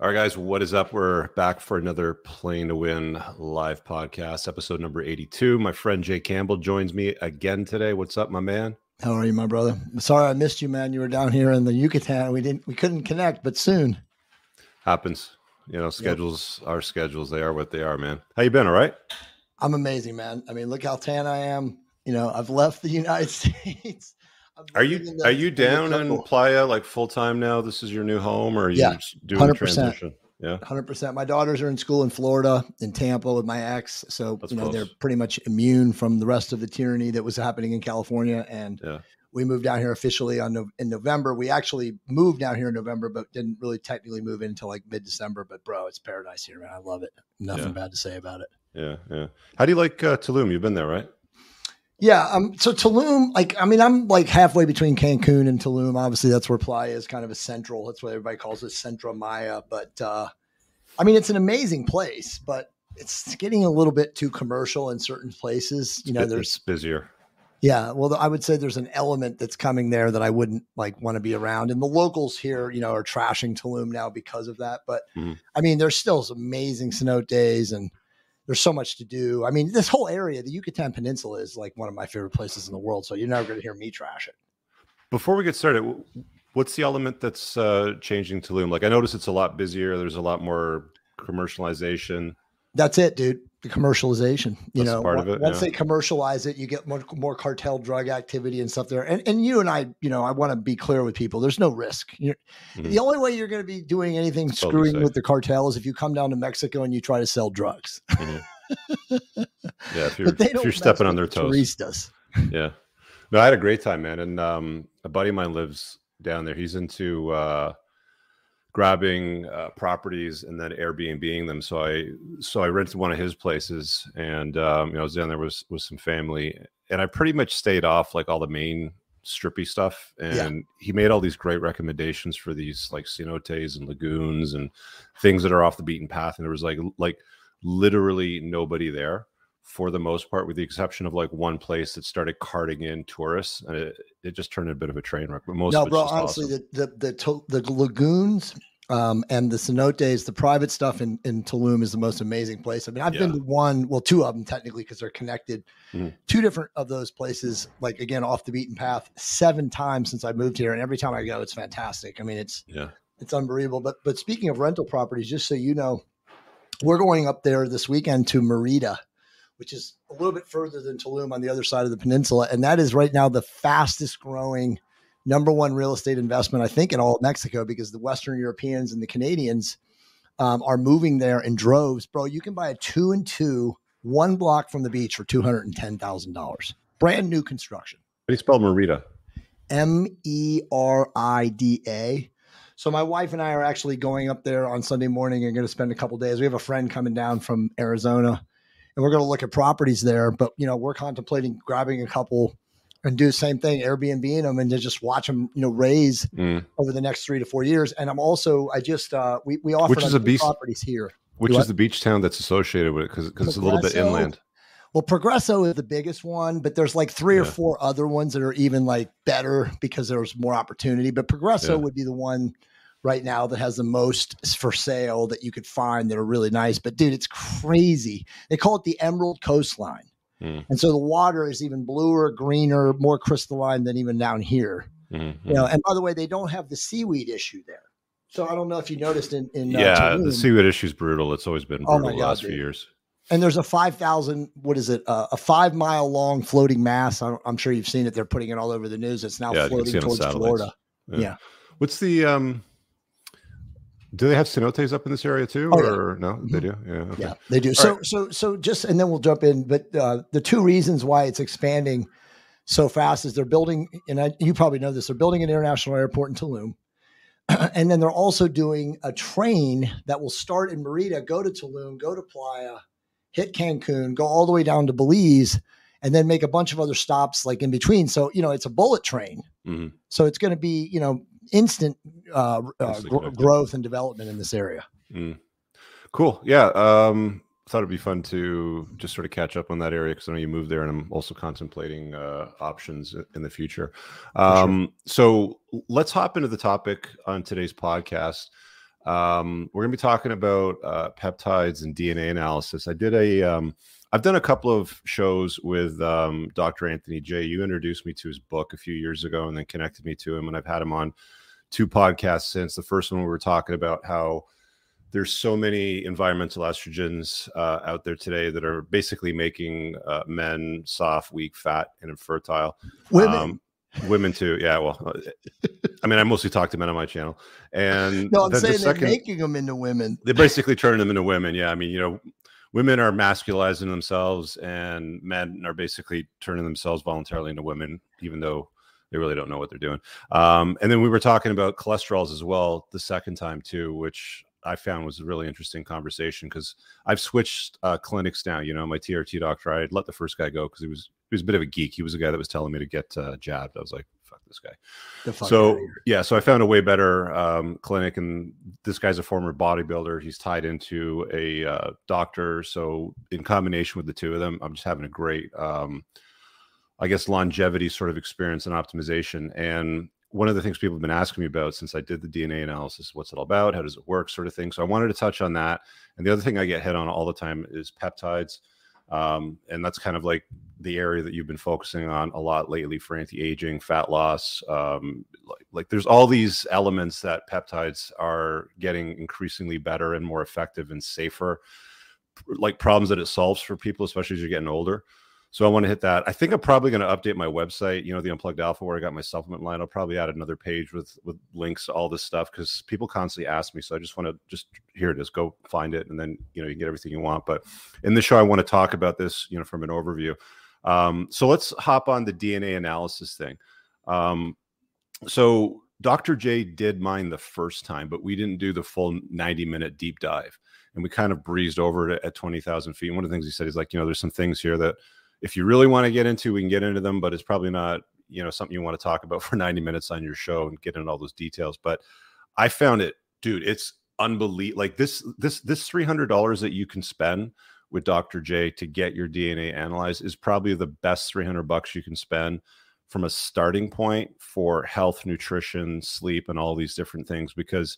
All right, guys, what is up? We're back for another Playing to Win live podcast, episode number 82. My friend Jay Campbell joins me again today. What's up, my man? How are you, my brother? Sorry I missed you, man. You were down here in the Yucatan. We didn't we couldn't connect, but soon. Happens. You know, schedules yep. are schedules. They are what they are, man. How you been? All right? I'm amazing, man. I mean, look how tan I am. You know, I've left the United States. Are you the, are you down in Playa like full time now? This is your new home, or are you yeah, doing 100%. transition? Yeah, hundred percent. My daughters are in school in Florida, in Tampa, with my ex, so That's you know close. they're pretty much immune from the rest of the tyranny that was happening in California. And yeah. we moved down here officially on in November. We actually moved down here in November, but didn't really technically move in until like mid December. But bro, it's paradise here, man. I love it. Nothing yeah. bad to say about it. Yeah, yeah. How do you like uh, Tulum? You've been there, right? Yeah. Um, so Tulum, like, I mean, I'm like halfway between Cancun and Tulum. Obviously, that's where Playa is kind of a central. That's what everybody calls it, Centro Maya. But uh, I mean, it's an amazing place, but it's getting a little bit too commercial in certain places. You know, there's busier. Yeah, well, I would say there's an element that's coming there that I wouldn't like want to be around, and the locals here, you know, are trashing Tulum now because of that. But mm-hmm. I mean, there's still some amazing cenote days, and there's so much to do. I mean, this whole area, the Yucatan Peninsula, is like one of my favorite places in the world. So you're never going to hear me trash it. Before we get started, what's the element that's uh, changing Tulum? Like, I notice it's a lot busier. There's a lot more commercialization. That's it, dude. The commercialization. You that's know, part of it, once yeah. they commercialize it, you get more, more cartel drug activity and stuff there. And and you and I, you know, I want to be clear with people. There's no risk. Mm-hmm. The only way you're going to be doing anything screwing with the cartel is if you come down to Mexico and you try to sell drugs. Mm-hmm. yeah, if you're, if you're stepping on their toes. Turistas. Yeah. No, I had a great time, man. And um, a buddy of mine lives down there. He's into uh, grabbing uh, properties and then Airbnbing them. So I so I rented one of his places, and um, you know I was down there with with some family, and I pretty much stayed off like all the main strippy stuff. And yeah. he made all these great recommendations for these like cenotes and lagoons and things that are off the beaten path. And there was like like literally nobody there for the most part, with the exception of like one place that started carting in tourists, and it, it just turned a bit of a train wreck. But most no, bro, honestly, awesome. the the the, the lagoons um, and the cenotes, the private stuff in, in Tulum is the most amazing place. I mean, I've yeah. been to one, well, two of them technically because they're connected. Mm-hmm. Two different of those places, like again, off the beaten path, seven times since I moved here, and every time I go, it's fantastic. I mean, it's yeah, it's unbelievable. But but speaking of rental properties, just so you know, we're going up there this weekend to Merida which is a little bit further than Tulum on the other side of the peninsula. And that is right now the fastest growing number one real estate investment, I think, in all of Mexico because the Western Europeans and the Canadians um, are moving there in droves. Bro, you can buy a two and two, one block from the beach for $210,000. Brand new construction. How do you spell Merida? M E R I D A. So my wife and I are actually going up there on Sunday morning and going to spend a couple days. We have a friend coming down from Arizona and we're going to look at properties there. But you know, we're contemplating grabbing a couple and do the same thing, Airbnb them, and to just watch them, you know, raise mm. over the next three to four years. And I'm also, I just uh, we we offer which is a beach properties here. Which do is the beach town that's associated with it because because it's a little bit inland. Well, Progreso is the biggest one, but there's like three yeah. or four other ones that are even like better because there's more opportunity. But Progreso yeah. would be the one right now that has the most for sale that you could find that are really nice. But dude, it's crazy. They call it the Emerald Coastline. Mm. And so the water is even bluer, greener, more crystalline than even down here. Mm-hmm. You know, and by the way, they don't have the seaweed issue there. So I don't know if you noticed in, in uh, yeah, uh, the seaweed issue is brutal. It's always been brutal oh the last dude. few years. And there's a five thousand, what is it? Uh, a five mile long floating mass. I'm sure you've seen it. They're putting it all over the news. It's now yeah, floating towards Florida. Yeah. yeah. What's the um? Do they have cenotes up in this area too, oh, or yeah. no? They do. Yeah, okay. yeah, they do. All so, right. so, so just and then we'll jump in. But uh, the two reasons why it's expanding so fast is they're building, and I, you probably know this. They're building an international airport in Tulum, and then they're also doing a train that will start in Merida, go to Tulum, go to Playa, hit Cancun, go all the way down to Belize, and then make a bunch of other stops like in between. So you know, it's a bullet train. Mm-hmm. So it's going to be you know instant uh, uh, gr- growth and development in this area. Mm. Cool. Yeah. Um, thought it'd be fun to just sort of catch up on that area because I know you moved there, and I'm also contemplating uh, options in the future. Um, sure. So let's hop into the topic on today's podcast. Um, we're going to be talking about uh, peptides and DNA analysis. I did a, um, I've done a couple of shows with um, Dr. Anthony J. You introduced me to his book a few years ago, and then connected me to him, and I've had him on two podcasts since. The first one we were talking about how there's so many environmental estrogens uh, out there today that are basically making uh, men soft, weak, fat, and infertile. Women. Um, women too. Yeah. Well, uh, I mean, I mostly talk to men on my channel, and no, I'm saying the second, they're making them into women. They're basically turning them into women. Yeah. I mean, you know, women are masculizing themselves, and men are basically turning themselves voluntarily into women, even though they really don't know what they're doing. Um, and then we were talking about cholesterols as well the second time too, which I found was a really interesting conversation because I've switched uh, clinics now. You know, my TRT doctor, I let the first guy go because he was he was a bit of a geek. He was a guy that was telling me to get uh, jabbed. I was like, this guy. So yeah, so I found a way better um, clinic, and this guy's a former bodybuilder. He's tied into a uh, doctor. So in combination with the two of them, I'm just having a great. Um, I guess longevity sort of experience and optimization. And one of the things people have been asking me about since I did the DNA analysis, what's it all about? How does it work? Sort of thing. So I wanted to touch on that. And the other thing I get hit on all the time is peptides. Um, and that's kind of like the area that you've been focusing on a lot lately for anti-aging, fat loss. Um, like, like there's all these elements that peptides are getting increasingly better and more effective and safer, like problems that it solves for people, especially as you're getting older. So I want to hit that. I think I'm probably going to update my website. You know, the Unplugged Alpha, where I got my supplement line. I'll probably add another page with with links to all this stuff because people constantly ask me. So I just want to just here it is. Go find it, and then you know you can get everything you want. But in this show, I want to talk about this. You know, from an overview. Um, so let's hop on the DNA analysis thing. Um, so Dr. J did mine the first time, but we didn't do the full 90 minute deep dive, and we kind of breezed over it at 20,000 feet. And one of the things he said is like, you know, there's some things here that if you really want to get into, we can get into them, but it's probably not, you know, something you want to talk about for 90 minutes on your show and get into all those details. But I found it, dude, it's unbelievable. Like this, this, this $300 that you can spend with Dr. J to get your DNA analyzed is probably the best 300 bucks you can spend from a starting point for health, nutrition, sleep, and all these different things because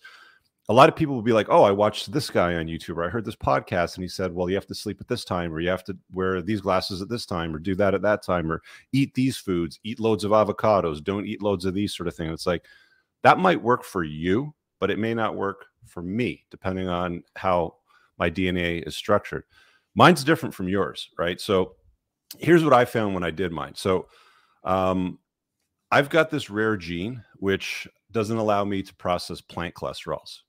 a lot of people will be like, "Oh, I watched this guy on YouTube, or I heard this podcast, and he said, well, you have to sleep at this time, or you have to wear these glasses at this time, or do that at that time, or eat these foods, eat loads of avocados, don't eat loads of these sort of things." It's like that might work for you, but it may not work for me, depending on how my DNA is structured. Mine's different from yours, right? So here's what I found when I did mine. So um, I've got this rare gene which doesn't allow me to process plant cholesterols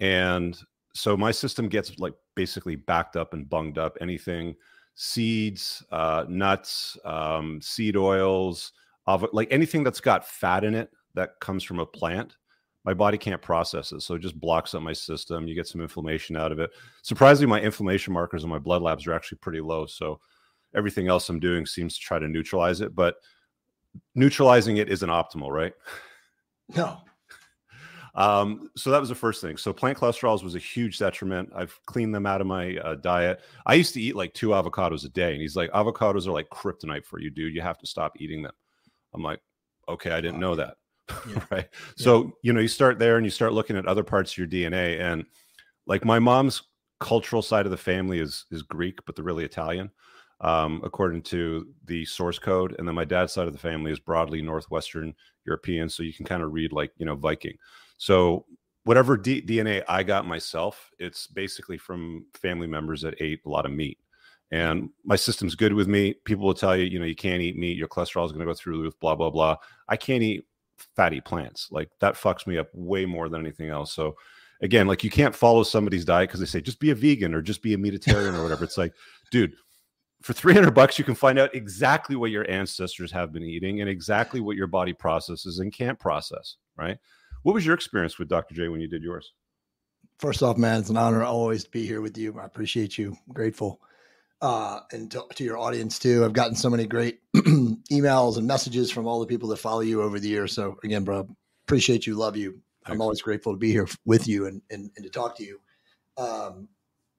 and so my system gets like basically backed up and bunged up. Anything seeds, uh, nuts, um, seed oils, like anything that's got fat in it that comes from a plant, my body can't process it. So it just blocks up my system. You get some inflammation out of it. Surprisingly, my inflammation markers on my blood labs are actually pretty low. So everything else I'm doing seems to try to neutralize it, but neutralizing it isn't optimal, right? No. Um, so that was the first thing. So plant cholesterols was a huge detriment. I've cleaned them out of my uh, diet. I used to eat like two avocados a day, and he's like, avocados are like kryptonite for you, dude. You have to stop eating them. I'm like, okay, I didn't know that. Yeah. right. Yeah. So you know, you start there, and you start looking at other parts of your DNA, and like my mom's cultural side of the family is is Greek, but they're really Italian. Um, according to the source code. And then my dad's side of the family is broadly Northwestern European. So you can kind of read like, you know, Viking. So whatever D- DNA I got myself, it's basically from family members that ate a lot of meat. And my system's good with meat. People will tell you, you know, you can't eat meat. Your cholesterol is going to go through the roof, blah, blah, blah. I can't eat fatty plants. Like that fucks me up way more than anything else. So again, like you can't follow somebody's diet because they say just be a vegan or just be a meatitarian or whatever. It's like, dude, for 300 bucks you can find out exactly what your ancestors have been eating and exactly what your body processes and can't process, right? What was your experience with Dr. J when you did yours? First off, man, it's an honor always to be here with you. I appreciate you. I'm grateful. Uh, and to, to, your audience too. I've gotten so many great emails and messages from all the people that follow you over the years. So again, bro, appreciate you, love you. I'm always grateful to be here with you and, and, and to talk to you. Um,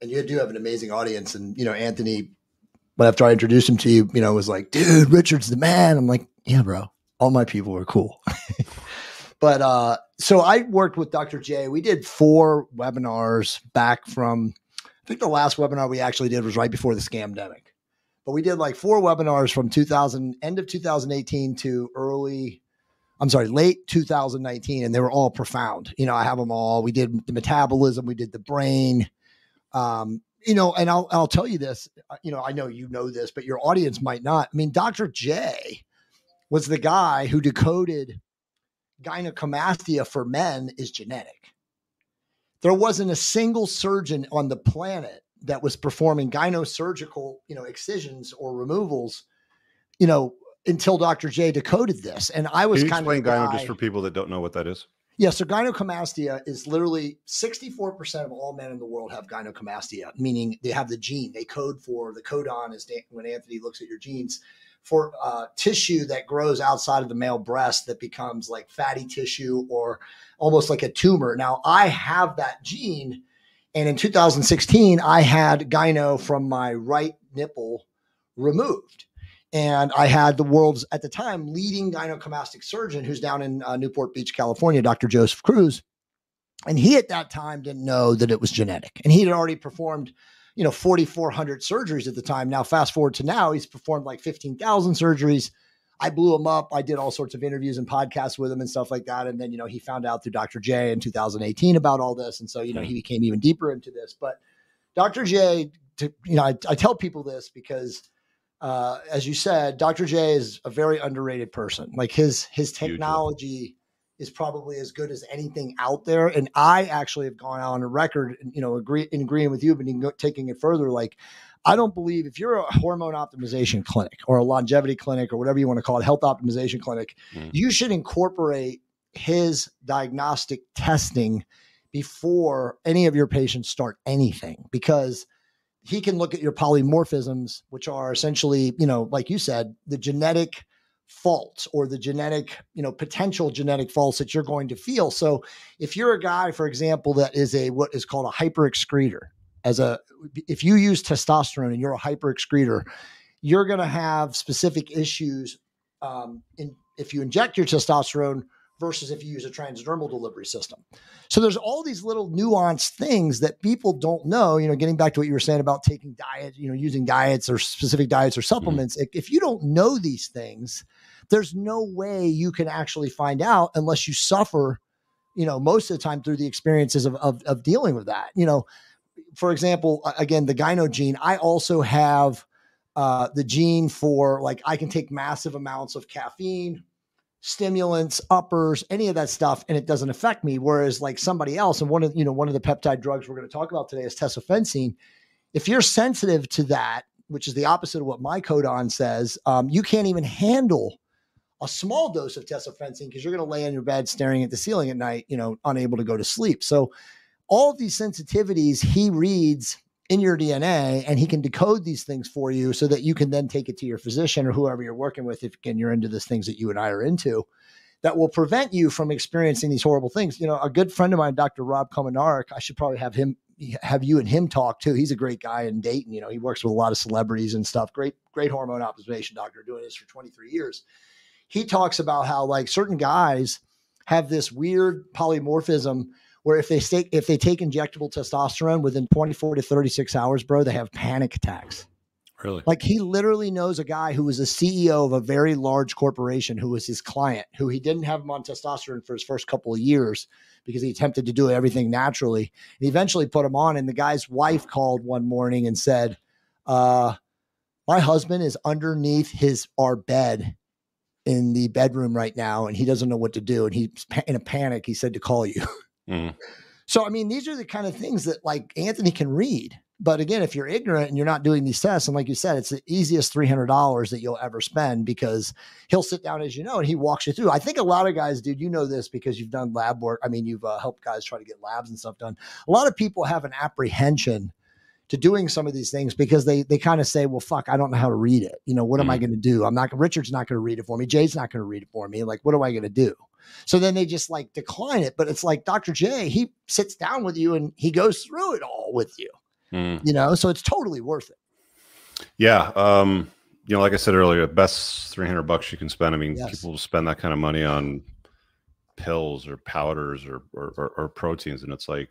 and you do have an amazing audience. And, you know, Anthony, but after I introduced him to you, you know, was like, dude, Richard's the man. I'm like, yeah, bro, all my people are cool. But uh, so I worked with Dr. J. We did four webinars back from, I think the last webinar we actually did was right before the scamdemic. But we did like four webinars from 2000, end of 2018 to early, I'm sorry, late 2019, and they were all profound. You know, I have them all. We did the metabolism, we did the brain. Um, you know, and I'll I'll tell you this. Uh, you know, I know you know this, but your audience might not. I mean, Dr. J was the guy who decoded gynecomastia for men is genetic. There wasn't a single surgeon on the planet that was performing gynosurgical, you know, excisions or removals, you know, until Dr. J decoded this. And I was kind explain of gyno just for people that don't know what that is. Yeah, so gynecomastia is literally 64% of all men in the world have gynecomastia, meaning they have the gene. They code for the codon is when Anthony looks at your genes for uh, tissue that grows outside of the male breast that becomes like fatty tissue or almost like a tumor. Now, I have that gene. And in 2016, I had gyno from my right nipple removed. And I had the world's, at the time, leading gynecomastic surgeon who's down in uh, Newport Beach, California, Dr. Joseph Cruz. And he at that time didn't know that it was genetic. And he had already performed you know 4400 surgeries at the time now fast forward to now he's performed like 15000 surgeries i blew him up. I did all sorts of interviews and podcasts with him and stuff like that. And then you know he found out through dr j in 2018 about all this. And so you know he became even deeper into this. But dr j to, you know I, I tell people this because uh, as you said dr j is a very underrated person. Like his his technology is probably as good as anything out there. And I actually have gone out on a record, you know, agree in agreeing with you, but taking it further, like I don't believe if you're a hormone optimization clinic or a longevity clinic or whatever you want to call it, health optimization clinic, mm. you should incorporate his diagnostic testing before any of your patients start anything because he can look at your polymorphisms, which are essentially, you know, like you said, the genetic faults or the genetic, you know, potential genetic faults that you're going to feel. So if you're a guy, for example, that is a what is called a hyper excreter, as a if you use testosterone and you're a hyper excreter, you're going to have specific issues um, in if you inject your testosterone versus if you use a transdermal delivery system. So there's all these little nuanced things that people don't know, you know, getting back to what you were saying about taking diet, you know, using diets or specific diets or mm-hmm. supplements. Mm-hmm. If you don't know these things, there's no way you can actually find out unless you suffer, you know, most of the time through the experiences of, of, of dealing with that. You know, for example, again, the gyno gene, I also have uh, the gene for like, I can take massive amounts of caffeine, stimulants, uppers, any of that stuff, and it doesn't affect me. Whereas like somebody else, and one of, you know, one of the peptide drugs we're going to talk about today is tesofensine. If you're sensitive to that, which is the opposite of what my codon says, um, you can't even handle a small dose of tesofensine because you're going to lay on your bed staring at the ceiling at night, you know, unable to go to sleep. So all these sensitivities he reads in your DNA and he can decode these things for you so that you can then take it to your physician or whoever you're working with if again you're into these things that you and I are into that will prevent you from experiencing these horrible things. You know, a good friend of mine, Dr. Rob Kominiarek, I should probably have him have you and him talk too. He's a great guy in Dayton. You know, he works with a lot of celebrities and stuff. Great, great hormone optimization doctor doing this for 23 years he talks about how like certain guys have this weird polymorphism where if they stay, if they take injectable testosterone within 24 to 36 hours, bro, they have panic attacks. Really? Like he literally knows a guy who was a CEO of a very large corporation who was his client, who he didn't have him on testosterone for his first couple of years because he attempted to do everything naturally. He eventually put him on, and the guy's wife called one morning and said, uh, my husband is underneath his our bed in the bedroom right now and he doesn't know what to do and he's in a panic he said to call you mm. so i mean these are the kind of things that like anthony can read but again if you're ignorant and you're not doing these tests and like you said it's the easiest $300 that you'll ever spend because he'll sit down as you know and he walks you through i think a lot of guys dude you know this because you've done lab work i mean you've uh, helped guys try to get labs and stuff done a lot of people have an apprehension to doing some of these things because they they kind of say, well, fuck, I don't know how to read it. You know, what mm-hmm. am I mm-hmm. going to do? I'm not. Richard's not going to read it for me. Jay's not going to read it for me. Like, what am I going to do? So then they just like decline it. But it's like Dr. J, he sits down with you and he goes through it all with you. Mm. You know, so it's totally worth it. Yeah. Um, you know, like I said earlier, best 300 bucks you can spend. I mean, yes. people spend that kind of money on pills or powders or or, or, or proteins, and it's like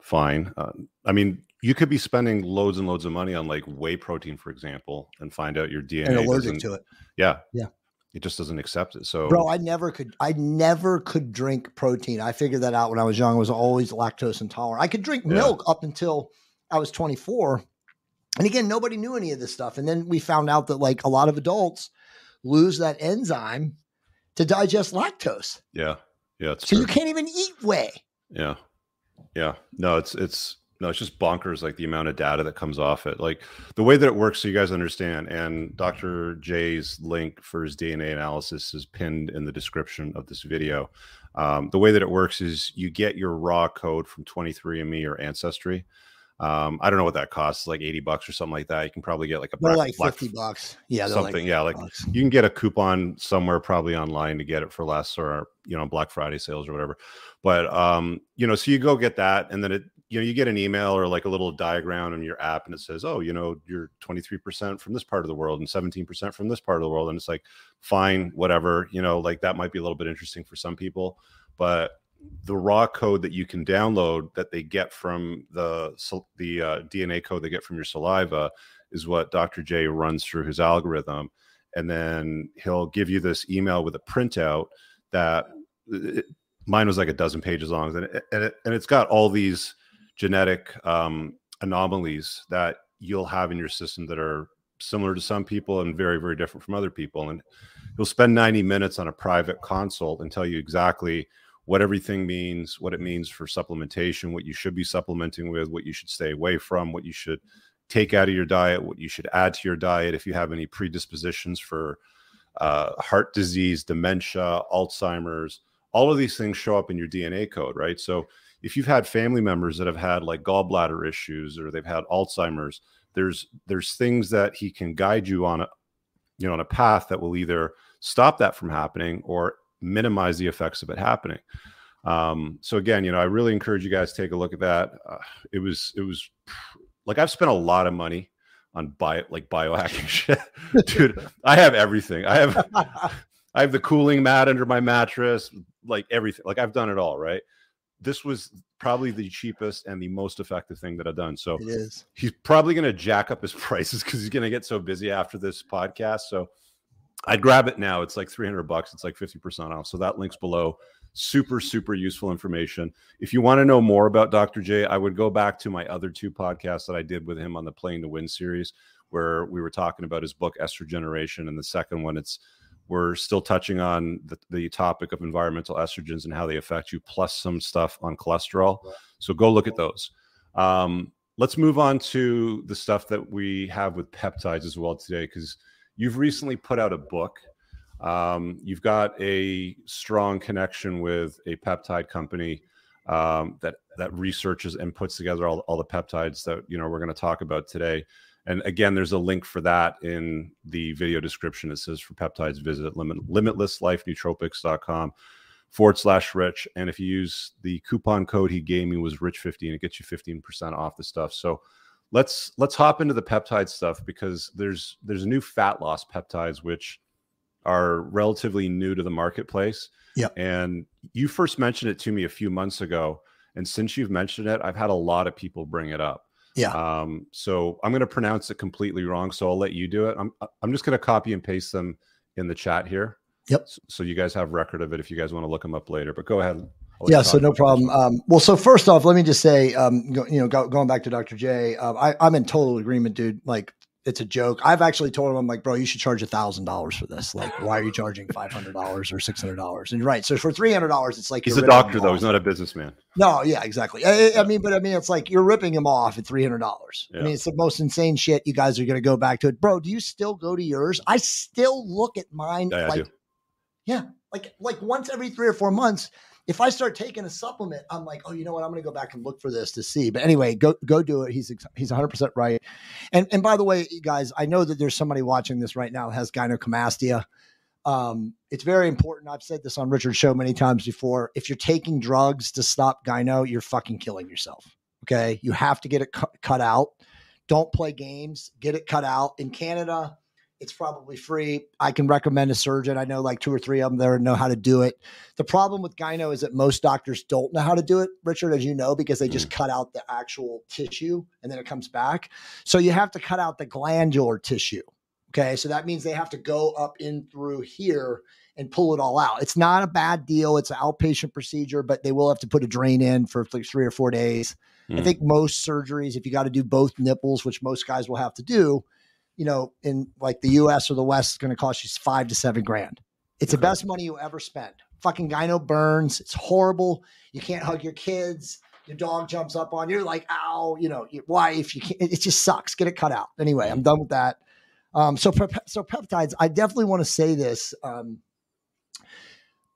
fine. Uh, I mean, you could be spending loads and loads of money on like whey protein, for example, and find out your DNA and allergic to it. Yeah, yeah, it just doesn't accept it. So, bro, I never could. I never could drink protein. I figured that out when I was young. I was always lactose intolerant. I could drink yeah. milk up until I was 24. And again, nobody knew any of this stuff. And then we found out that like a lot of adults lose that enzyme to digest lactose. Yeah. Yeah. so true. you can't even eat whey. Yeah. Yeah. No, it's, it's, no, it's just bonkers like the amount of data that comes off it. Like the way that it works, so you guys understand. And Dr. J's link for his DNA analysis is pinned in the description of this video. Um, the way that it works is you get your raw code from 23andMe or Ancestry. Um, I don't know what that costs, like 80 bucks or something like that. You can probably get like a black, like 50 bucks. Yeah. Something. Like yeah. Like bucks. you can get a coupon somewhere probably online to get it for less or, you know, Black Friday sales or whatever. But, um, you know, so you go get that and then it, you know, you get an email or like a little diagram in your app and it says, oh, you know, you're 23% from this part of the world and 17% from this part of the world. And it's like, fine, whatever, you know, like that might be a little bit interesting for some people. But the raw code that you can download that they get from the the uh, DNA code they get from your saliva is what Dr. J runs through his algorithm, and then he'll give you this email with a printout that it, mine was like a dozen pages long, and it, and, it, and it's got all these genetic um, anomalies that you'll have in your system that are similar to some people and very very different from other people, and he'll spend 90 minutes on a private consult and tell you exactly what everything means, what it means for supplementation, what you should be supplementing with, what you should stay away from, what you should take out of your diet, what you should add to your diet if you have any predispositions for uh, heart disease, dementia, Alzheimer's. All of these things show up in your DNA code, right? So if you've had family members that have had like gallbladder issues or they've had Alzheimer's, there's there's things that he can guide you on a you know on a path that will either stop that from happening or minimize the effects of it happening. Um, so again, you know, I really encourage you guys to take a look at that. Uh, it was it was like I've spent a lot of money on bio like biohacking shit, dude. I have everything. I have I have the cooling mat under my mattress, like everything. Like I've done it all. Right. This was probably the cheapest and the most effective thing that I've done. So. He's probably going to jack up his prices because he's going to get so busy after this podcast. So I'd grab it now. It's like 300 bucks. It's like 50% off. So that link's below. Super, super useful information. If you want to know more about Dr. J, I would go back to my other two podcasts that I did with him on the Playing to Win series, where we were talking about his book, Estrogeneration. And the second one, it's we're still touching on the, the topic of environmental estrogens and how they affect you, plus some stuff on cholesterol. So go look at those. Um, let's move on to the stuff that we have with peptides as well today, because You've recently put out a book. Um, you've got a strong connection with a peptide company um, that that researches and puts together all, all the peptides that you know we're going to talk about today. And again, there's a link for that in the video description. It says for peptides, visit limit, limitlesslifenootropics.com forward slash rich. And if you use the coupon code he gave me was rich 15, it gets you 15% off the stuff. So let's let's hop into the peptide stuff because there's there's new fat loss peptides which are relatively new to the marketplace. Yeah. And you first mentioned it to me a few months ago. And since you've mentioned it, I've had a lot of people bring it up. Yeah. Um, so I'm going to pronounce it completely wrong. So I'll let you do it. I'm, I'm just going to copy and paste them in the chat here. Yep. So you guys have record of it if you guys want to look them up later, but go ahead yeah, so no problem. Um, well, so first off, let me just say, um, go, you know, go, going back to Dr. J, um, I, I'm in total agreement, dude. Like, it's a joke. I've actually told him, I'm like, bro, you should charge a thousand dollars for this. Like, why are you charging five hundred dollars or six hundred dollars? And you're right. So for three hundred dollars, it's like he's a doctor though. He's not a businessman. No, yeah, exactly. I, I, mean, but I mean, it's like you're ripping him off at three hundred dollars. Yeah. I mean, it's the most insane shit. You guys are going to go back to it, bro. Do you still go to yours? I still look at mine. Yeah, like, yeah, like like once every three or four months if I start taking a supplement, I'm like, oh, you know what? I'm going to go back and look for this to see. But anyway, go go do it. He's he's 100 percent right. And and by the way, guys, I know that there's somebody watching this right now has gynecomastia. Um, it's very important. I've said this on Richard's show many times before. If you're taking drugs to stop gyno, you're fucking killing yourself. Okay, you have to get it cu- cut out. Don't play games. Get it cut out. In Canada, It's probably free. I can recommend a surgeon. I know like two or three of them there know how to do it. The problem with gyno is that most doctors don't know how to do it, Richard, as you know, because they just mm. cut out the actual tissue and then it comes back. So you have to cut out the glandular tissue. Okay. So that means they have to go up in through here and pull it all out. It's not a bad deal. It's an outpatient procedure, but they will have to put a drain in for like three or four days. Mm. I think most surgeries, if you got to do both nipples, which most guys will have to do, you know, in like the US or the West, is going to cost you five to seven grand. It's okay. the best money you ever spend. Fucking gyno burns. It's horrible. You can't hug your kids. Your dog jumps up on you. Like, ow, you know, your wife. You can't, it just sucks. Get it cut out. Anyway, I'm done with that. Um, so, so peptides, I definitely want to say this. Um,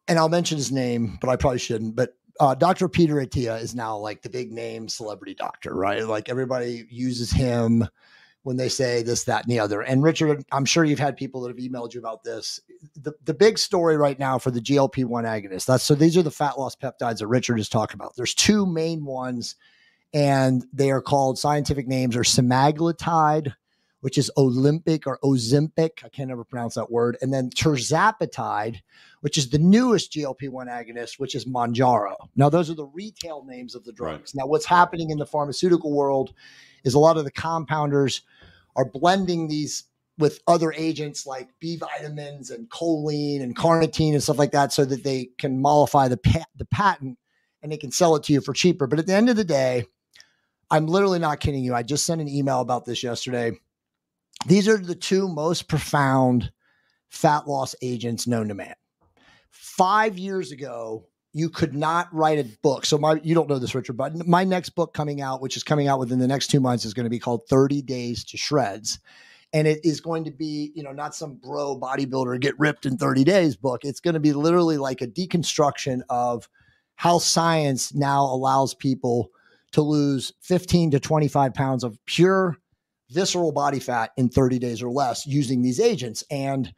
and I'll mention his name, but I probably shouldn't. But uh, Dr. Peter Attia is now like the big name celebrity doctor, right? Like everybody uses him when they say this, that, and the other. And Richard, I'm sure you've had people that have emailed you about this. The, the big story right now for the GLP 1 agonist, that's so these are the fat loss peptides that Richard is talking about. There's two main ones, and they are called scientific names are semaglutide which is Olympic or Ozempic. I can't ever pronounce that word. And then tirzepatide, which is the newest GLP 1 agonist, which is Mounjaro. Now, those are the retail names of the drugs. Right. Now, what's happening in the pharmaceutical world is a lot of the compounders are blending these with other agents like B vitamins and choline and carnitine and stuff like that so that they can mollify the, pa- the patent and they can sell it to you for cheaper. But at the end of the day, I'm literally not kidding you. I just sent an email about this yesterday these are the two most profound fat loss agents known to man. Five years ago, you could not write a book. So my you don't know this, Richard, but my next book coming out, which is coming out within the next two months, is going to be called 30 Days to Shreds. And it is going to be, you know, not some bro bodybuilder get ripped in 30 days book. It's going to be literally like a deconstruction of how science now allows people to lose 15 to 25 pounds of pure visceral body fat in 30 days or less using these agents. And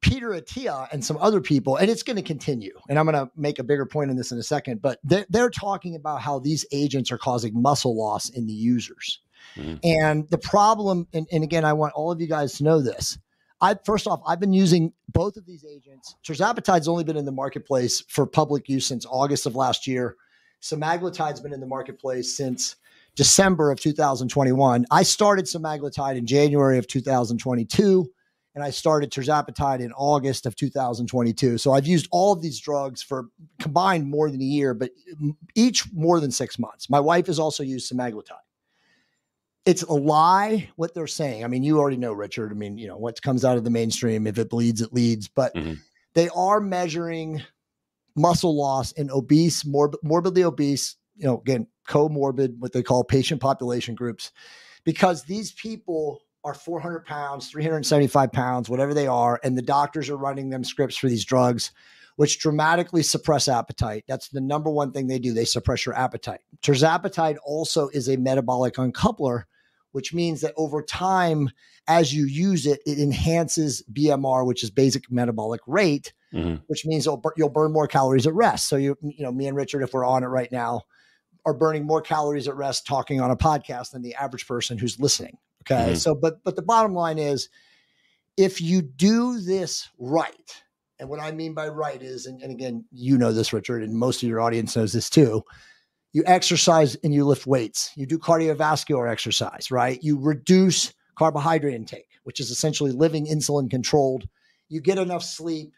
Peter Attia and some other people, and it's going to continue. And I'm going to make a bigger point on this in a second, but they're, they're talking about how these agents are causing muscle loss in the users. Mm-hmm. And the problem, and, and again, I want all of you guys to know this. I first off, I've been using both of these agents. Tirzepatide's only been in the marketplace for public use since August of last year. Semaglutide's been in the marketplace since December of 2021. I started semaglutide in January of 2022, and I started tirzepatide in August of 2022. So I've used all of these drugs for combined more than a year, but each more than six months. My wife has also used semaglutide. It's a lie what they're saying. I mean, you already know, Richard. I mean, you know, what comes out of the mainstream, if it bleeds, it leads. But mm-hmm. they are measuring muscle loss in obese, morbid, morbidly obese, you know, again, comorbid, what they call patient population groups, because these people are 400 pounds, 375 pounds, whatever they are, and the doctors are running them scripts for these drugs, which dramatically suppress appetite. That's the number one thing they do. They suppress your appetite. Tirzepatide also is a metabolic uncoupler, which means that over time, as you use it, it enhances BMR, which is basic metabolic rate, mm-hmm. which means you'll, you'll burn more calories at rest. So you, you know, me and Richard, if we're on it right now, are burning more calories at rest talking on a podcast than the average person who's listening. Okay. Mm-hmm. So, but, but the bottom line is if you do this right, and what I mean by right is, and, and again, you know this, Richard, and most of your audience knows this too. You exercise and you lift weights. You do cardiovascular exercise, right? You reduce carbohydrate intake, which is essentially living insulin controlled. You get enough sleep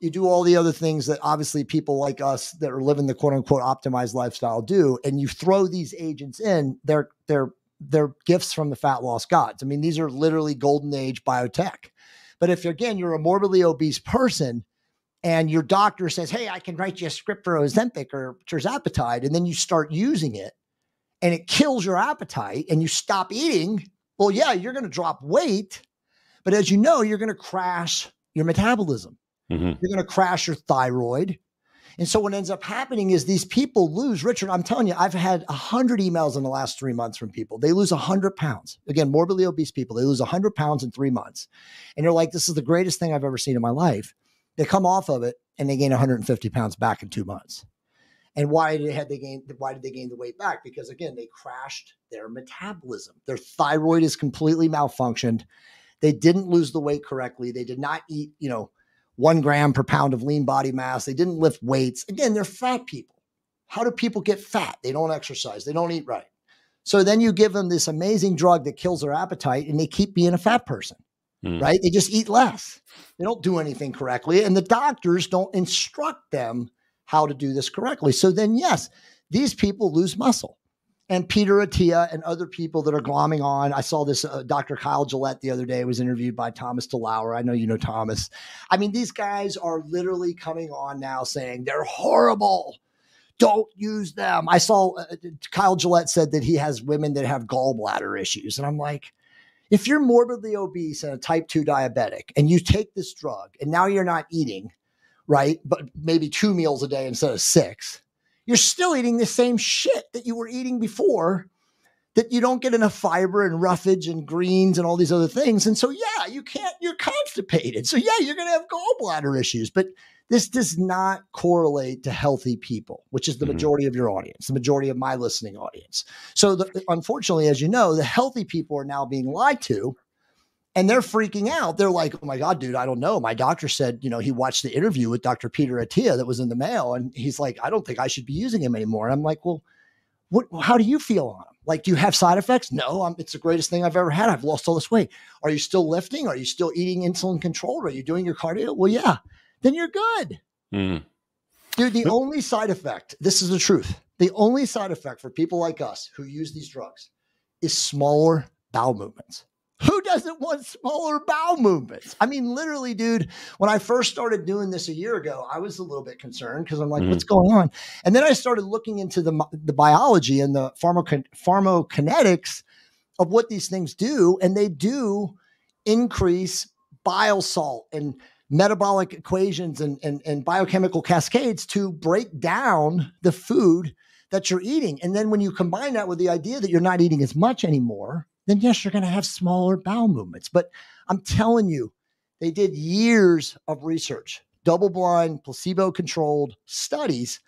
you do all the other things that obviously people like us that are living the quote unquote optimized lifestyle do and you throw these agents in they're they're they're gifts from the fat loss gods i mean these are literally golden age biotech but if again you're a morbidly obese person and your doctor says hey i can write you a script for ozempic or tirzepatide and then you start using it and it kills your appetite and you stop eating well yeah you're going to drop weight but as you know you're going to crash your metabolism Mm-hmm. You're going to crash your thyroid. And so what ends up happening is these people lose. Richard, I'm telling you, I've had a hundred emails in the last three months from people. They lose a hundred pounds. Again, morbidly obese people, they lose a hundred pounds in three months. And you're like, this is the greatest thing I've ever seen in my life. They come off of it and they gain 150 pounds back in two months. And why did they, they gain? Why did they gain the weight back? Because again, they crashed their metabolism. Their thyroid is completely malfunctioned They didn't lose the weight correctly. They did not eat, you know, one gram per pound of lean body mass. They didn't lift weights. Again, they're fat people. How do people get fat? They don't exercise, they don't eat right. So then you give them this amazing drug that kills their appetite and they keep being a fat person, mm. right? They just eat less. They don't do anything correctly. And the doctors don't instruct them how to do this correctly. So then, yes, these people lose muscle. And Peter Attia and other people that are glomming on. I saw this uh, Dr. Kyle Gillett the other day was interviewed by Thomas DeLauer. I know you know Thomas. I mean, these guys are literally coming on now saying they're horrible don't use them. I saw uh, Kyle Gillett said that he has women that have gallbladder issues. And I'm like, if you're morbidly obese and a type 2 diabetic and you take this drug and now you're not eating, right? But maybe two meals a day instead of six, you're still eating the same shit that you were eating before that you don't get enough fiber and roughage and greens and all these other things. And so, yeah, you can't, you're constipated. So, yeah, you're going to have gallbladder issues. But this does not correlate to healthy people, which is the mm-hmm. majority of your audience, the majority of my listening audience. So, the, unfortunately, as you know, the healthy people are now being lied to and they're freaking out. They're like, oh my God, dude, I don't know. My doctor said, you know, he watched the interview with Dr. Peter Attia that was in the mail. And he's like, I don't think I should be using him anymore. And I'm like, well, what, how do you feel on him? Like, do you have side effects? No, I'm, it's the greatest thing I've ever had. I've lost all this weight. Are you still lifting? Are you still eating insulin controlled? Are you doing your cardio? Well, yeah then you're good. Mm. Dude, the only side effect, this is the truth. The only side effect for people like us who use these drugs is smaller bowel movements. Who doesn't want smaller bowel movements? I mean, literally, dude, when I first started doing this a year ago, I was a little bit concerned because I'm like, mm. what's going on? And then I started looking into the, the biology and the pharmacon- pharmacokinetics of what these things do. And they do increase bile salt and metabolic equations and, and, and biochemical cascades to break down the food that you're eating. And then when you combine that with the idea that you're not eating as much anymore, then yes, you're going to have smaller bowel movements. But I'm telling you, they did years of research, double blind, placebo controlled studies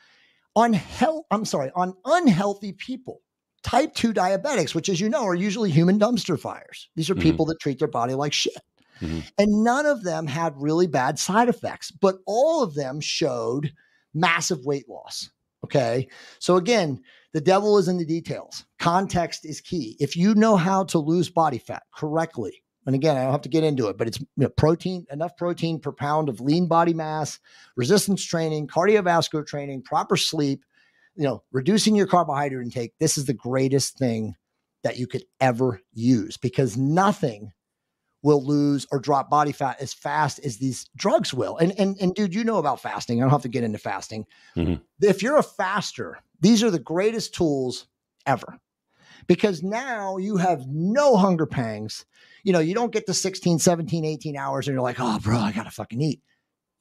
on health, I'm sorry, on unhealthy people. Type 2 diabetics, which, as you know, are usually human dumpster fires. These are mm-hmm. people that treat their body like shit. Mm-hmm. And none of them had really bad side effects, but all of them showed massive weight loss. Okay. So again, the devil is in the details. Context is key. If you know how to lose body fat correctly, and again, I don't have to get into it, but it's you know, protein, enough protein per pound of lean body mass, resistance training, cardiovascular training, proper sleep, you know, reducing your carbohydrate intake. This is the greatest thing that you could ever use because nothing will lose or drop body fat as fast as these drugs will. And and and dude, you know about fasting. I don't have to get into fasting. Mm-hmm. If you're a faster, these are the greatest tools ever. Because now you have no hunger pangs. You know, you don't get the 16, 17, 18 hours and you're like, "Oh, bro, I got to fucking eat."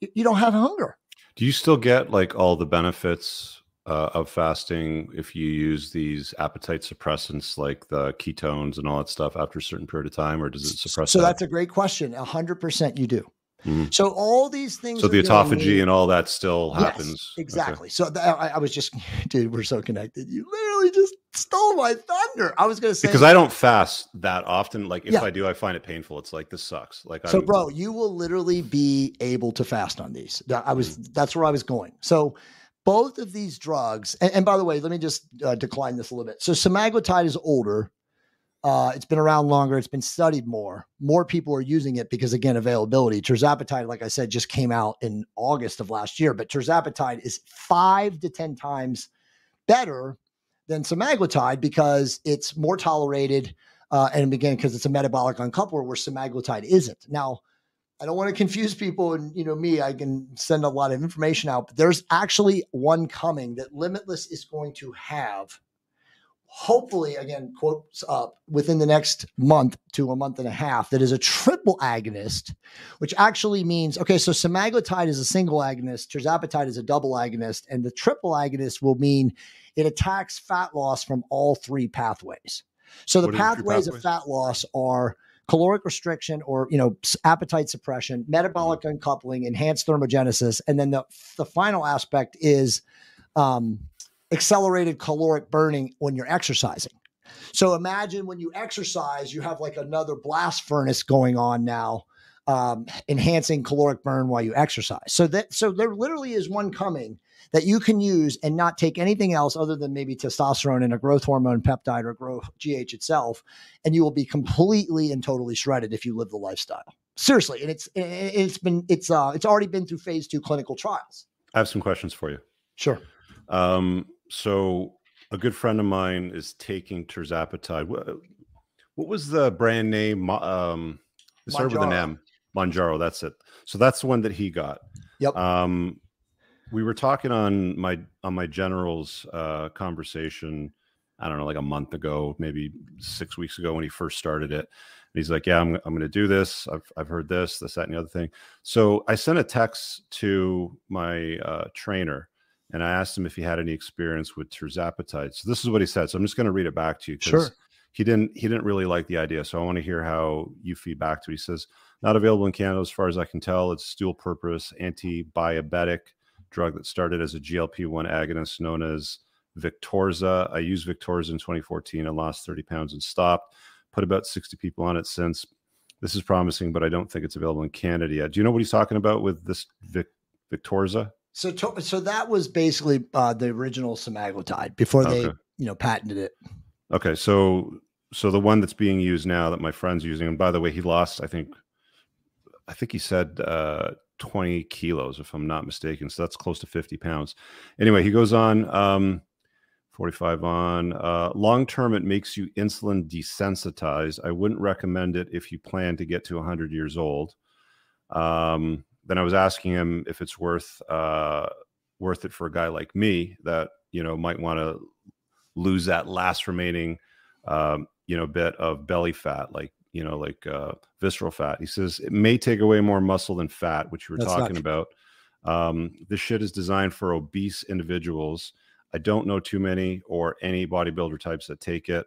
You don't have hunger. Do you still get like all the benefits uh, of fasting if you use these appetite suppressants like the ketones and all that stuff after a certain period of time, or does it suppress? So that? that's a great question. A hundred percent, you do. Mm-hmm. So all these things. So the autophagy and all that still happens. Yes, exactly. Okay. So th- I, I, was just, dude, we're so connected. You literally just stole my thunder. I was going to say because I don't fast that often. Like if yeah. I do, I find it painful. It's like this sucks. Like so, I'm, bro, you will literally be able to fast on these. I was. Mm-hmm. That's where I was going. So both of these drugs, and, and by the way, let me just uh, decline this a little bit. So semaglutide is older. Uh, it's been around longer. It's been studied more. More people are using it because, again, availability. Tirzepatide, like I said, just came out in August of last year, but tirzepatide is five to 10 times better than semaglutide because it's more tolerated. Uh, and again, because it's a metabolic uncoupler where semaglutide isn't. Now, I don't want to confuse people. And, you know, me, I can send a lot of information out, but there's actually one coming that Limitless is going to have, hopefully, again, quotes up within the next month to a month and a half, that is a triple agonist, which actually means, okay, so semaglutide is a single agonist, tirzepatide is a double agonist, and the triple agonist will mean it attacks fat loss from all three pathways. So the pathways, pathways of fat loss are caloric restriction or you know appetite suppression, metabolic mm-hmm. uncoupling, enhanced thermogenesis, and then the the final aspect is um, accelerated caloric burning when you're exercising. So imagine when you exercise, you have like another blast furnace going on now, um, enhancing caloric burn while you exercise. So that so there literally is one coming that you can use and not take anything else other than maybe testosterone and a growth hormone peptide or growth GH itself, and you will be completely and totally shredded if you live the lifestyle. Seriously, and it's it's been it's uh it's already been through phase two clinical trials. I have some questions for you. Sure. Um, so a good friend of mine is taking tirzepatide. What, what was the brand name? Um, it started with an M. Mounjaro. That's it. So that's the one that he got. Yep. Um, we were talking on my on my general's uh, conversation. I don't know, like a month ago, maybe six weeks ago when he first started it. And he's like, "Yeah, I'm I'm going to do this. I've I've heard this, this, that, and the other thing." So I sent a text to my uh, trainer, and I asked him if he had any experience with tirzepatide. So this is what he said. So I'm just going to read it back to you. Sure. He didn't he didn't really like the idea. So I want to hear how you feed back to. It. He says not available in Canada as far as I can tell. It's dual purpose anti-diabetic drug that started as a GLP-1 agonist known as Victoza. I used Victoza in 2014 and lost 30 pounds and stopped. Put about 60 people on it since. This is promising, but I don't think it's available in Canada yet. Do you know what he's talking about with this Vic, Victoza? So, to, so that was basically uh, the original semaglutide before they, okay. you know, patented it. Okay, so so the one that's being used now that my friend's using, and by the way, he lost, I think, I think he said uh, 20 kilos, if I'm not mistaken. So that's close to 50 pounds. Anyway, he goes on. Um, 45 on. Uh, long term, it makes you insulin desensitized. I wouldn't recommend it if you plan to get to 100 years old. Um, then I was asking him if it's worth uh, worth it for a guy like me that you know might want to lose that last remaining um, you know bit of belly fat, like you know like uh, visceral fat. He says it may take away more muscle than fat, which you were That's talking about. Um, this shit is designed for obese individuals. I don't know too many or any bodybuilder types that take it.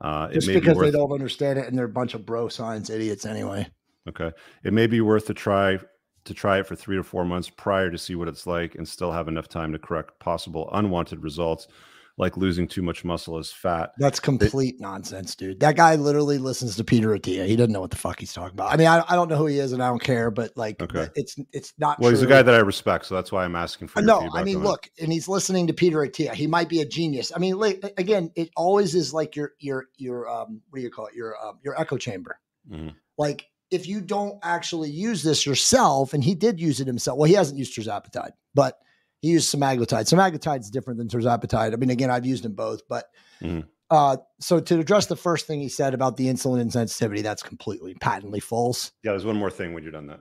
Uh, Just it because be worth... they don't understand it and they're a bunch of bro science idiots anyway. Okay, it may be worth to try to try it for three to four months prior to see what it's like and still have enough time to correct possible unwanted results like losing too much muscle as fat. That's complete it, nonsense, dude. That guy literally listens to Peter Attia. He doesn't know what the fuck he's talking about. I mean, I, I don't know who he is and I don't care, but like, okay. it's it's not. Well, true. he's a guy that I respect, so that's why I'm asking for. No, I mean, look, it. and he's listening to Peter Attia. He might be a genius. I mean, like, again, it always is like your your your um what do you call it your um your echo chamber. Mm-hmm. Like if you don't actually use this yourself, and he did use it himself. Well, he hasn't used tirzepatide, but he used semaglutide. Semaglutide is different than tirzepatide. I mean, again, I've used them both, but mm-hmm. uh, so to address the first thing he said about the insulin insensitivity, that's completely patently false. Yeah, there's one more thing when you're done that.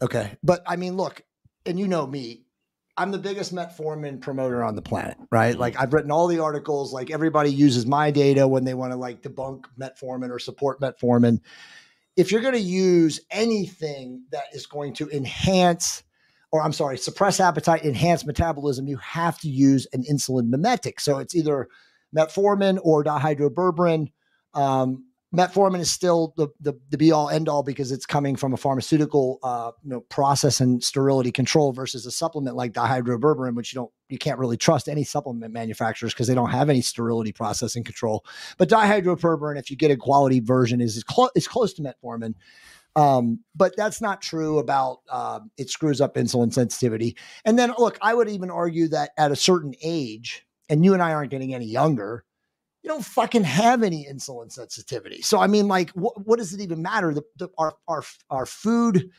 Okay, but I mean, look, and you know me, I'm the biggest metformin promoter on the planet, right? Mm-hmm. Like I've written all the articles. Like everybody uses my data when they want to like debunk metformin or support metformin. If you're going to use anything that is going to enhance or I'm sorry, suppress appetite, enhance metabolism, you have to use an insulin mimetic. So it's either metformin or dihydroberberine. Um, metformin is still the, the, the be all end all because it's coming from a pharmaceutical uh, you know process and sterility control versus a supplement like dihydroberberine which you don't you can't really trust any supplement manufacturers because they don't have any sterility processing control but dihydroberberine if you get a quality version is is, clo- is close to metformin um, but that's not true about uh, it screws up insulin sensitivity. And then, look, I would even argue that at a certain age, and you and I aren't getting any younger, you don't fucking have any insulin sensitivity. So, I mean, like, wh- what does it even matter? The, the, our, our, our food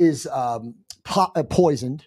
is um, po- uh, poisoned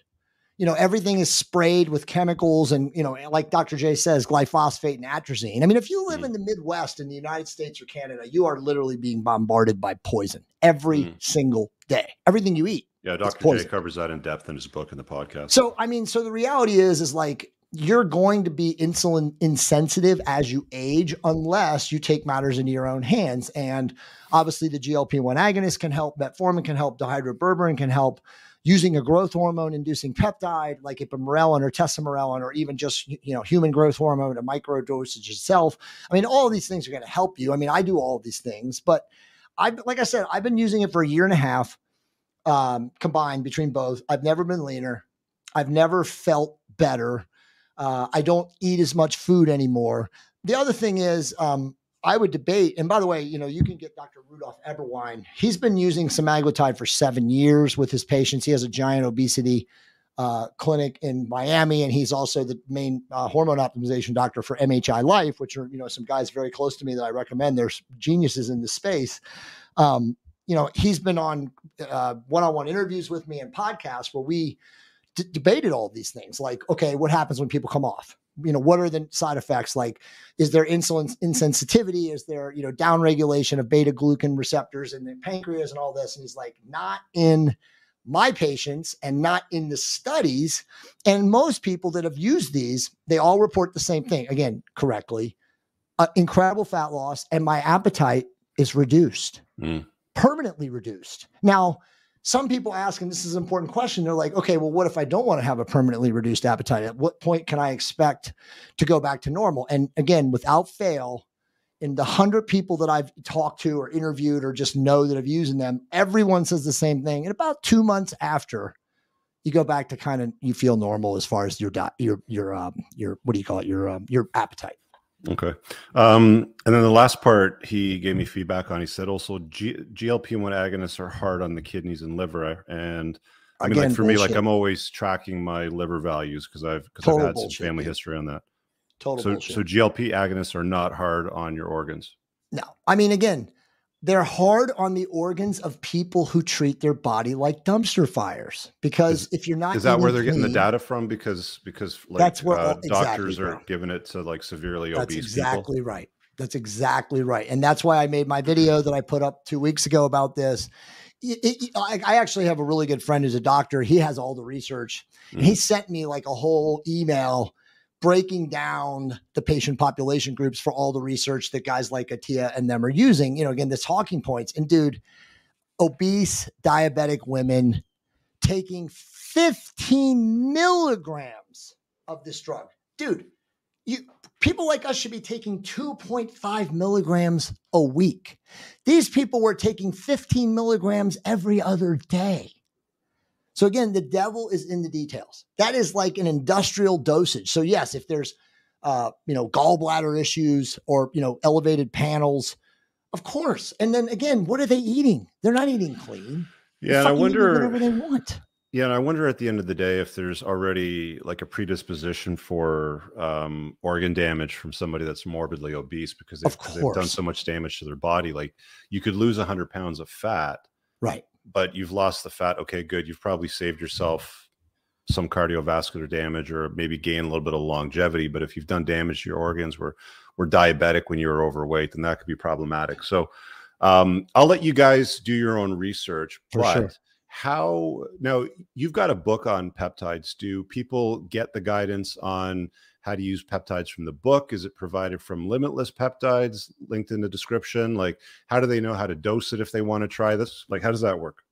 you know, everything is sprayed with chemicals and, you know, like Dr. J says, glyphosate and atrazine. I mean, if you live mm. in the Midwest in the United States or Canada, you are literally being bombarded by poison every mm. single day. Everything you eat. Yeah, Dr. J covers that in depth in his book and the podcast. So, I mean, so the reality is, is like you're going to be insulin insensitive as you age unless you take matters into your own hands. And obviously, the GLP 1 agonist can help, metformin can help, dihydroberberine can help using a growth hormone inducing peptide like ipamorelin or tesamorelin or even just you know human growth hormone a micro dosage itself. I mean all these things are going to help you. I mean i do all these things but i like i said i've been using it for a year and a half um, combined between both. I've never been leaner. I've never felt better. Uh, i don't eat as much food anymore. The other thing is um, I would debate. And by the way, you know, you can get Dr. Rudolph Eberwein. He's been using semaglutide for seven years with his patients. He has a giant obesity uh, clinic in Miami, and he's also the main uh, hormone optimization doctor for MHI Life, which are you know some guys very close to me that I recommend. There's geniuses in the space. Um, you know, he's been on uh, one-on-one interviews with me and podcasts where we d- debated all these things. Like, okay, what happens when people come off? You know, what are the side effects? Like, is there insulin insensitivity? Is there you know downregulation of beta glucan receptors in the pancreas and all this? And he's like, not in my patients and not in the studies. And most people that have used these, they all report the same thing again, correctly uh, incredible fat loss, and my appetite is reduced, mm. permanently reduced. Now, some people ask, and this is an important question, they're like, okay, well, what if I don't want to have a permanently reduced appetite? At what point can I expect to go back to normal? And again, without fail, in the hundred people that I've talked to or interviewed or just know that have using them, everyone says the same thing. And about two months after, you go back to kind of you feel normal as far as your your your um your what do you call it your um your appetite. Okay. Um, and then the last part he gave me feedback on. He said also G- GLP one agonists are hard on the kidneys and liver. And I mean, Again, like for bullshit. me, like I'm always tracking my liver values because I've because I've had bullshit, some family history on that. Total so, bullshit. So GLP agonists are not hard on your organs. No, I mean, again, they're hard on the organs of people who treat their body like dumpster fires. Because is, if you're not, is that where they're clean, getting the data from? Because because like that's where uh, doctors exactly, are bro. giving it to like severely obese. that's obese. Exactly people. right. That's exactly right. And that's why I made my video that I put up two weeks ago about this. It, it, I, I, actually have a really good friend who's a doctor. He has all the research. Mm. And he mm-hmm. sent me like a whole email breaking down the patient population groups for all the research that guys like Attia and them are using. You know, again, the talking points. And dude, obese diabetic women taking 15 milligrams of this drug. Dude, you people like us should be taking 2.5 milligrams a week. These people were taking 15 milligrams every other day. So again, the devil is in the details. That is like an industrial dosage. So yes, if there's uh, you know, gallbladder issues or you know, elevated panels, of course. And then again, what are they eating? They're not eating clean. Yeah, I wonder whatever they want. Yeah, and I wonder at the end of the day if there's already like a predisposition for um, organ damage from somebody that's morbidly obese because they've, they've done so much damage to their body. Like you could lose 100 pounds of fat, right? But you've lost the fat. Okay, good. You've probably saved yourself some cardiovascular damage or maybe gain a little bit of longevity. But if you've done damage to your organs, were were diabetic when you were overweight, then that could be problematic. So um, I'll let you guys do your own research. For but sure. how now you've got a book on peptides. Do people get the guidance on how to use peptides from the book? Is it provided from Limitless Peptides linked in the description? Like, how do they know how to dose it if they want to try this? Like, how does that work?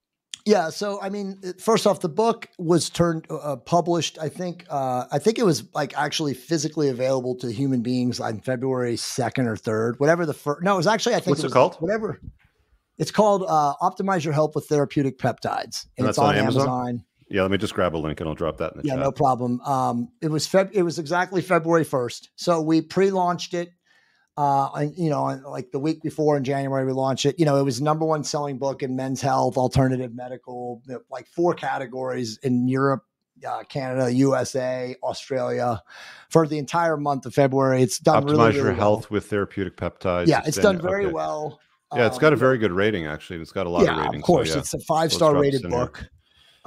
Yeah, so I mean, first off, the book was turned uh, uh, published. I think uh, I think it was like actually physically available to human beings on February second or third, whatever the first. No, it was actually I think what's it, it called? Whatever. It's called uh, "Optimize Your Health with Therapeutic Peptides," and, and it's on, on Amazon. Amazon. Yeah, let me just grab a link and I'll drop that in the yeah, chat. no problem. Um, it was Feb- it was exactly February first, so we pre-launched it. Uh, and, you know, like the week before in January, we launched it. You know, it was number one selling book in men's health, alternative medical, like four categories in Europe, uh, Canada, USA, Australia for the entire month of February. It's done optimize really, really your well. health with therapeutic peptides. Yeah, it's, done very okay. well. Yeah, it's got a um, very good rating actually. It's got a lot yeah, of ratings. Of course, so, yeah. it's a five star rated book.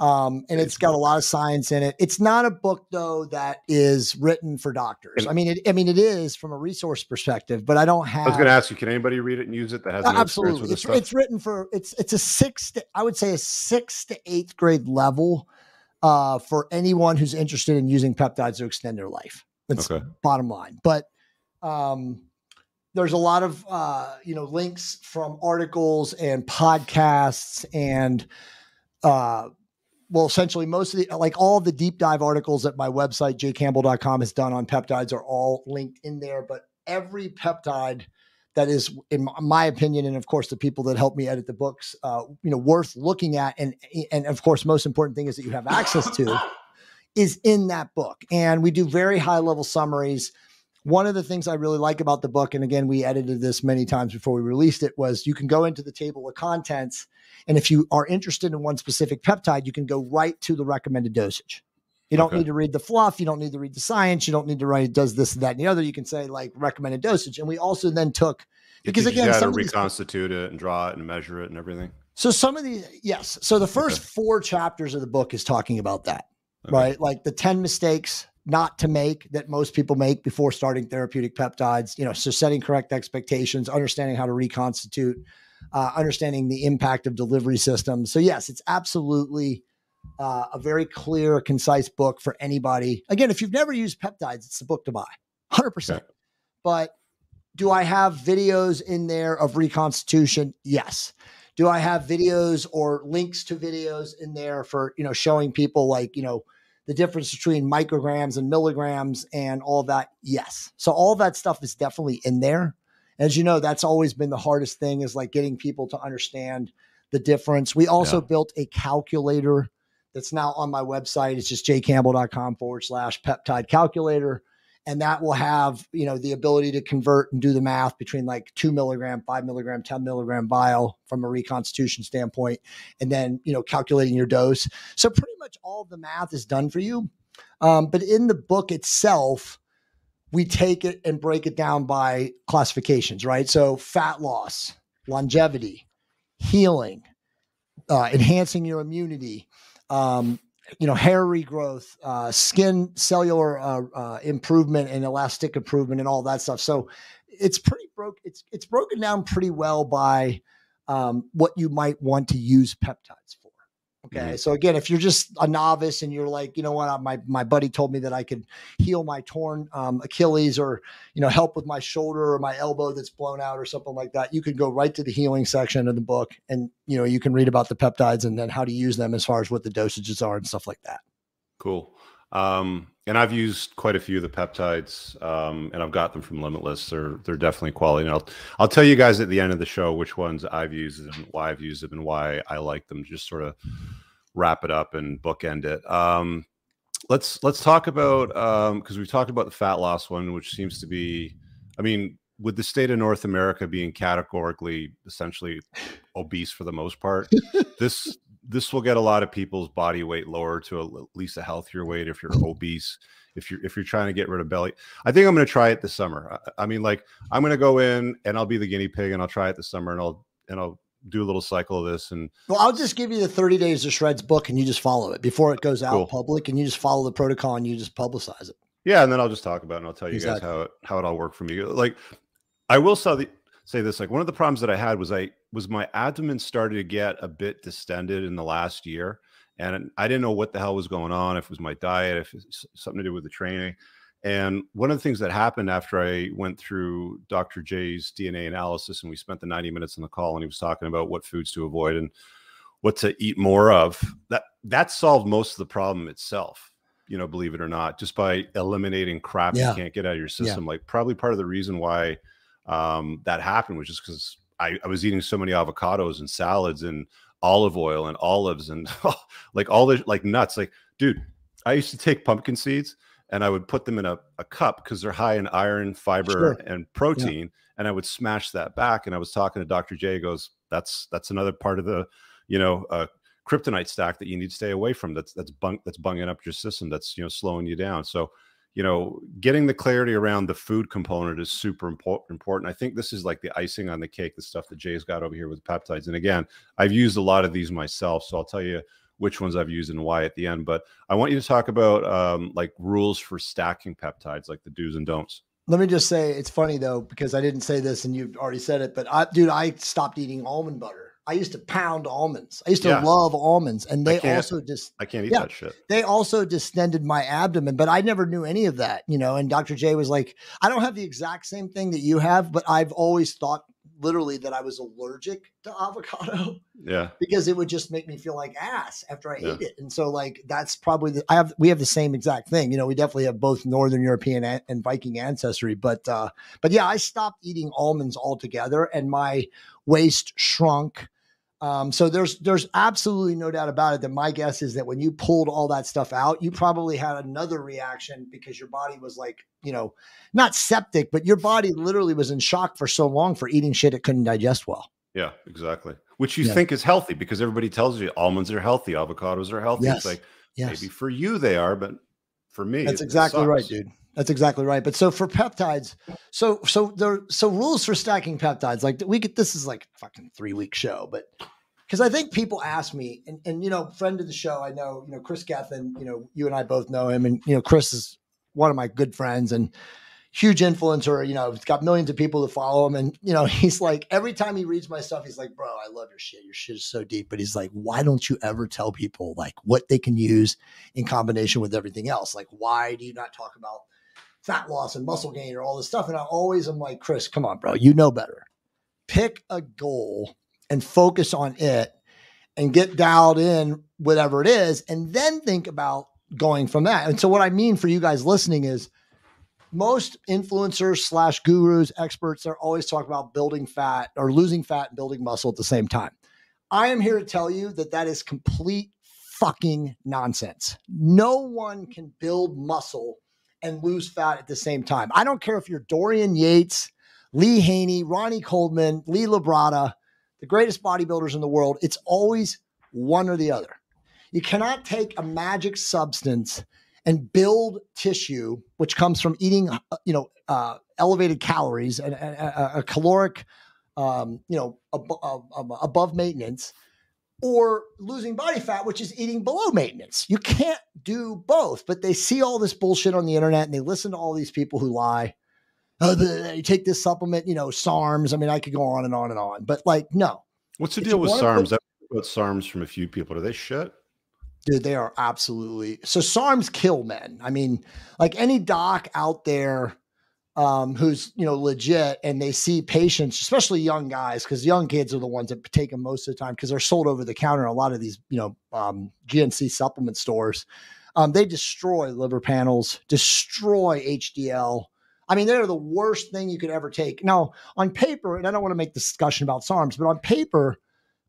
Um, and it's got a lot of science in it. It's not a book though that is written for doctors. I mean, it, I mean, it is from a resource perspective, but I don't have. I was going to ask you, can anybody read it and use it that has no absolutely? it's, it's written for it's it's a six to, I would say a six to eighth grade level uh, for anyone who's interested in using peptides to extend their life. That's okay. bottom line. But um, there's a lot of uh, you know links from articles and podcasts and uh, well, essentially most of the like all the deep dive articles that my website jcampbell.com has done on peptides are all linked in there. But every peptide that is, in my opinion, and of course the people that help me edit the books, uh, you know, worth looking at, and and of course most important thing is that you have access to, is in that book. And we do very high level summaries one of the things I really like about the book, and again, we edited this many times before we released it, was you can go into the table of contents. And if you are interested in one specific peptide, you can go right to the recommended dosage. You don't okay. need to read the fluff. You don't need to read the science. You don't need to write does this, that, and the other. You can say like recommended dosage. And we also then took because again, you got to reconstitute these, it and draw it and measure it and everything. So some of these, yes. So the first okay. four chapters of the book is talking about that, okay. right? Like the ten mistakes not to make that most people make before starting therapeutic peptides. You know, so setting correct expectations, understanding how to reconstitute, uh, understanding the impact of delivery systems. So yes, it's absolutely uh, a very clear, concise book for anybody. Again, if you've never used peptides, it's the book to buy, hundred okay. percent. But do I have videos in there of reconstitution? Yes. Do I have videos or links to videos in there for you know showing people like you know the difference between micrograms and milligrams and all that? Yes. So all that stuff is definitely in there. As you know, that's always been the hardest thing is like getting people to understand the difference. We also yeah. built a calculator that's now on my website. It's just jcampbell.com forward slash peptide calculator. And that will have, you know, the ability to convert and do the math between like two milligram, five milligram, 10 milligram vial from a reconstitution standpoint, and then, you know, calculating your dose. So pretty much all the math is done for you. Um, but in the book itself, we take it and break it down by classifications, right? So fat loss, longevity, healing, uh, enhancing your immunity, um, you know, hair regrowth, uh, skin cellular uh, uh, improvement, and elastic improvement, and all that stuff. So it's pretty broke. It's it's broken down pretty well by um, what you might want to use peptides. Okay. Mm-hmm. So again, if you're just a novice and you're like, you know what, my my buddy told me that I could heal my torn um, Achilles or you know help with my shoulder or my elbow that's blown out or something like that, you can go right to the healing section of the book and you know you can read about the peptides and then how to use them as far as what the dosages are and stuff like that. Cool. Um, and I've used quite a few of the peptides, um, and I've got them from Limitless. They're they're definitely quality. And I'll I'll tell you guys at the end of the show which ones I've used and why I've used them and why I like them. Just sort of wrap it up and bookend it. Um, let's let's talk about because um, we've talked about the fat loss one, which seems to be, I mean, with the state of North America being categorically essentially obese for the most part, this this will get a lot of people's body weight lower to a, at least a healthier weight if you're obese if you're if you're trying to get rid of belly i think i'm going to try it this summer I, I, mean like i'm going to go in and i'll be the guinea pig and i'll try it this summer and i'll and i'll do a little cycle of this and well i'll just give you the 30 days of shreds book and you just follow it before it goes out cool. public and you just follow the protocol and you just publicize it yeah and then i'll just talk about it and i'll tell you exactly. guys how it how it all worked for me like i will say the say this like one of the problems that i had was i was my abdomen started to get a bit distended in the last year and i didn't know what the hell was going on if it was my diet if it's something to do with the training and one of the things that happened after i went through dr j's dna analysis and we spent the 90 minutes on the call and he was talking about what foods to avoid and what to eat more of that that solved most of the problem itself you know believe it or not just by eliminating crap yeah. you can't get out of your system yeah. like probably part of the reason why um, that happened was just because I, I, was eating so many avocados and salads and olive oil and olives and like all the like nuts. Like, dude, I used to take pumpkin seeds and I would put them in a, a cup because they're high in iron, fiber, sure. and protein. Yeah. And I would smash that back. And I was talking to Dr. J. Goes, that's that's another part of the, you know, uh, kryptonite stack that you need to stay away from. That's that's bunk that's bunging up your system. That's you know slowing you down. So you know, getting the clarity around the food component is super important. I think this is like the icing on the cake, the stuff that Jay's got over here with peptides. And again, I've used a lot of these myself, so I'll tell you which ones I've used and why at the end. But I want you to talk about um, like rules for stacking peptides, like the do's and don'ts. Let me just say it's funny though because I didn't say this and you've already said it, but I, dude, I stopped eating almond butter I used to pound almonds. I used to yeah. love almonds, and they also just I can't eat yeah, that shit. They also distended my abdomen, but I never knew any of that, you know. And Dr. J was like, I don't have the exact same thing that you have, but I've always thought literally that I was allergic to avocado. Yeah. Because it would just make me feel like ass after I yeah. ate it. And so like that's probably the I have we have the same exact thing. You know, we definitely have both northern European and, and Viking ancestry, but uh but yeah, I stopped eating almonds altogether and my waist shrunk Um, so there's there's absolutely no doubt about it that my guess is that when you pulled all that stuff out, you probably had another reaction because your body was like, you know, not septic, but your body literally was in shock for so long for eating shit it couldn't digest well. Yeah, exactly. Which you yeah. think is healthy because everybody tells you almonds are healthy, avocados are healthy. Yes. It's like yes. maybe for you they are, but for me, that's exactly right, dude. That's exactly right. But so for peptides, so so there so rules for stacking peptides. Like we get this is like fucking three week show, but because I think people ask me, and, and you know, friend of the show, I know, you know, Chris Gethin, you know, you and I both know him, and you know, Chris is one of my good friends and huge influencer. You know, he's got millions of people to follow him, and you know, he's like every time he reads my stuff, he's like, "Bro, I love your shit. Your shit is so deep." But he's like, "Why don't you ever tell people like what they can use in combination with everything else? Like, why do you not talk about fat loss and muscle gain or all this stuff?" And I always am like, "Chris, come on, bro, you know better. Pick a goal." And focus on it and get dialed in whatever it is and then think about going from that. And so what i mean for you guys listening is most influencers slash gurus experts are always talking about building fat or losing fat and building muscle at the same time. I am here to tell you that that is complete fucking nonsense. No one can build muscle and lose fat at the same time. I don't care if you're dorian yates lee haney ronnie coleman lee labrada the greatest bodybuilders in the world, it's always one or the other. You cannot take a magic substance and build tissue, which comes from eating, uh, you know, uh, elevated calories and a, a caloric, um, you know, ab- ab- above maintenance, or losing body fat, which is eating below maintenance. You can't do both. But they see all this bullshit on the internet and they listen to all these people who lie oh, you take this supplement, you know, SARMs. I mean, I could go on and on and on, but like, no. What's the deal with SARMs? I've got SARMs from a few people. Are they shit? Dude, they are absolutely so. SARMs kill men. I mean, like any doc out there um, who's you know legit, and they see patients, especially young guys, because young kids are the ones that take them most of the time because they're sold over the counter. In a lot of these, you know, um, GNC supplement stores, um, they destroy liver panels, destroy HDL. I mean, they're the worst thing you could ever take. Now, on paper, and I don't want to make discussion about SARMs, but on paper,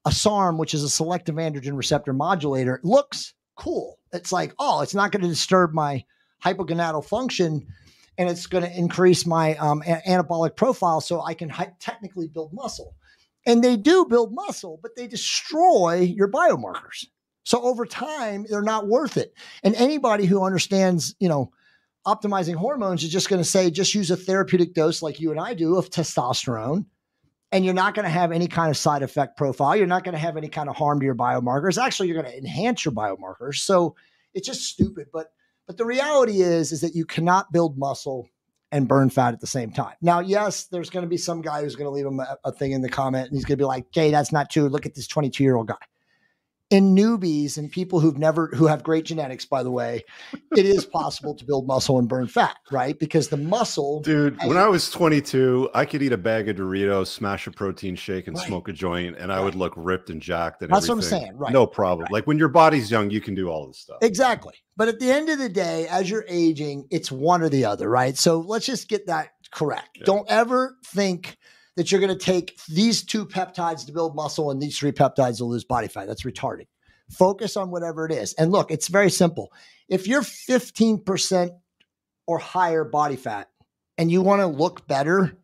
a SARM, which is a selective androgen receptor modulator, looks cool. It's like, oh, it's not going to disturb my hypogonadal function and it's going to increase my um, a- anabolic profile so I can hi- technically build muscle. And they do build muscle, but they destroy your biomarkers. So over time, they're not worth it. And anybody who understands, you know, optimizing hormones is just going to say just use a therapeutic dose like you and I do of testosterone and you're not going to have any kind of side effect profile. You're not going to have any kind of harm to your biomarkers. Actually, you're going to enhance your biomarkers. So it's just stupid. But but the reality is is that you cannot build muscle and burn fat at the same time. Now, yes, there's going to be some guy who's going to leave him a, a thing in the comment and he's going to be like, "Okay, that's not true. Look at this 22 year old guy." In newbies and people who've never who have great genetics by the way it is possible to build muscle and burn fat right because the muscle dude when i was 22 i could eat a bag of doritos smash a protein shake and right. smoke a joint and right. i would look ripped and jacked and that's everything. what i'm saying right no problem right. like when your body's young you can do all this stuff exactly but at the end of the day as you're aging it's one or the other right so let's just get that correct yeah. don't ever think that you're going to take these two peptides to build muscle and these three peptides to lose body fat. That's retarded. Focus on whatever it is. And look, it's very simple. If you're 15% or higher body fat and you want to look better,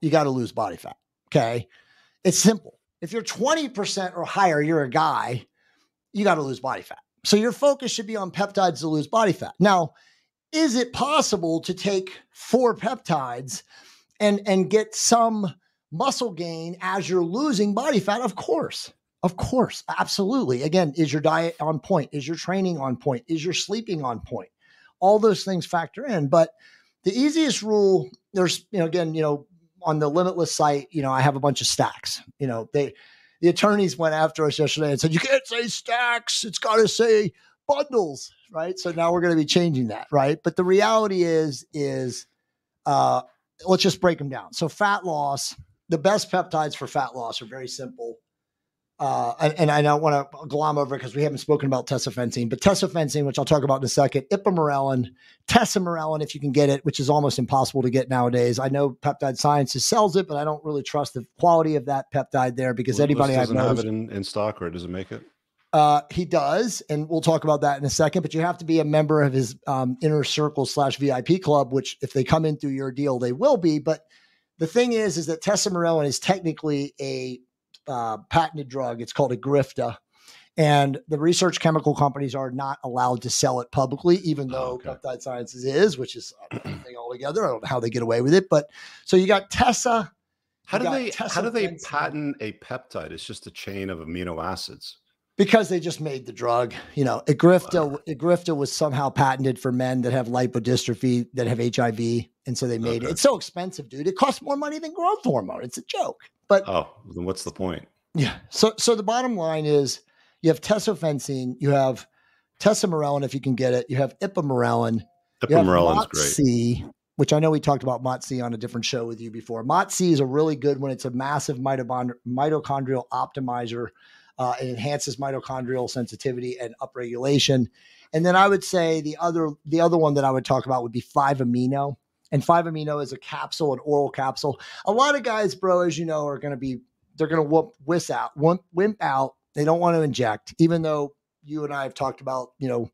you got to lose body fat. Okay. It's simple. If you're 20% or higher, you're a guy, you got to lose body fat. So your focus should be on peptides to lose body fat. Now, is it possible to take four peptides and and get some muscle gain as you're losing body fat? Of course. Of course. Absolutely. Again, is your diet on point? Is your training on point? Is your sleeping on point? All those things factor in. But the easiest rule, there's, you know, again, you know, on the limitless site, you know, I have a bunch of stacks. You know, they the attorneys went after us yesterday and said, you can't say stacks, it's gotta say bundles, right? So now we're going to be changing that, right? But the reality is, is uh, let's just break them down. So fat loss, the best peptides for fat loss are very simple. uh, and, and, I don't want to glom over it because we haven't spoken about tesofensine, but tesofensine, which I'll talk about in a second, ipamorelin, tesamorelin, if you can get it, which is almost impossible to get nowadays. I know Peptide Sciences sells it, but I don't really trust the quality of that peptide there because well, anybody doesn't have it in, in, stock or does it make it? Uh, he does, and we'll talk about that in a second. But you have to be a member of his um, inner circle slash VIP club, which if they come in through your deal, they will be. But the thing is, is that tesamorelin is technically a uh, patented drug. It's called Egrifta. And the research chemical companies are not allowed to sell it publicly, even though oh, okay. Peptide Sciences is, which is a thing altogether. I don't know how they get away with it. But so you got Tessa. How do they Tessa how do they patent a peptide? It's just a chain of amino acids. Because they just made the drug. You know, Egrifta, wow. Egrifta was somehow patented for men that have lipodystrophy, that have HIV. And so they made okay. it. It's so expensive, dude. It costs more money than growth hormone. It's a joke. But oh, then what's the point? Yeah. So so the bottom line is you have tesofensine, you have tesamorelin if you can get it, you have ipamorelin. Ipamorelin's great. C, which I know we talked about MOTS on a different show with you before. MOTS is a really good one. it's a massive mitochondrial optimizer. Uh, it enhances mitochondrial sensitivity and upregulation. And then I would say the other the other one that I would talk about would be 5 amino. And 5 amino is a capsule, an oral capsule. A lot of guys, bro, as you know, are going to be they're going to whoop whiss out, wimp, wimp out. They don't want to inject, even though you and I have talked about, you know,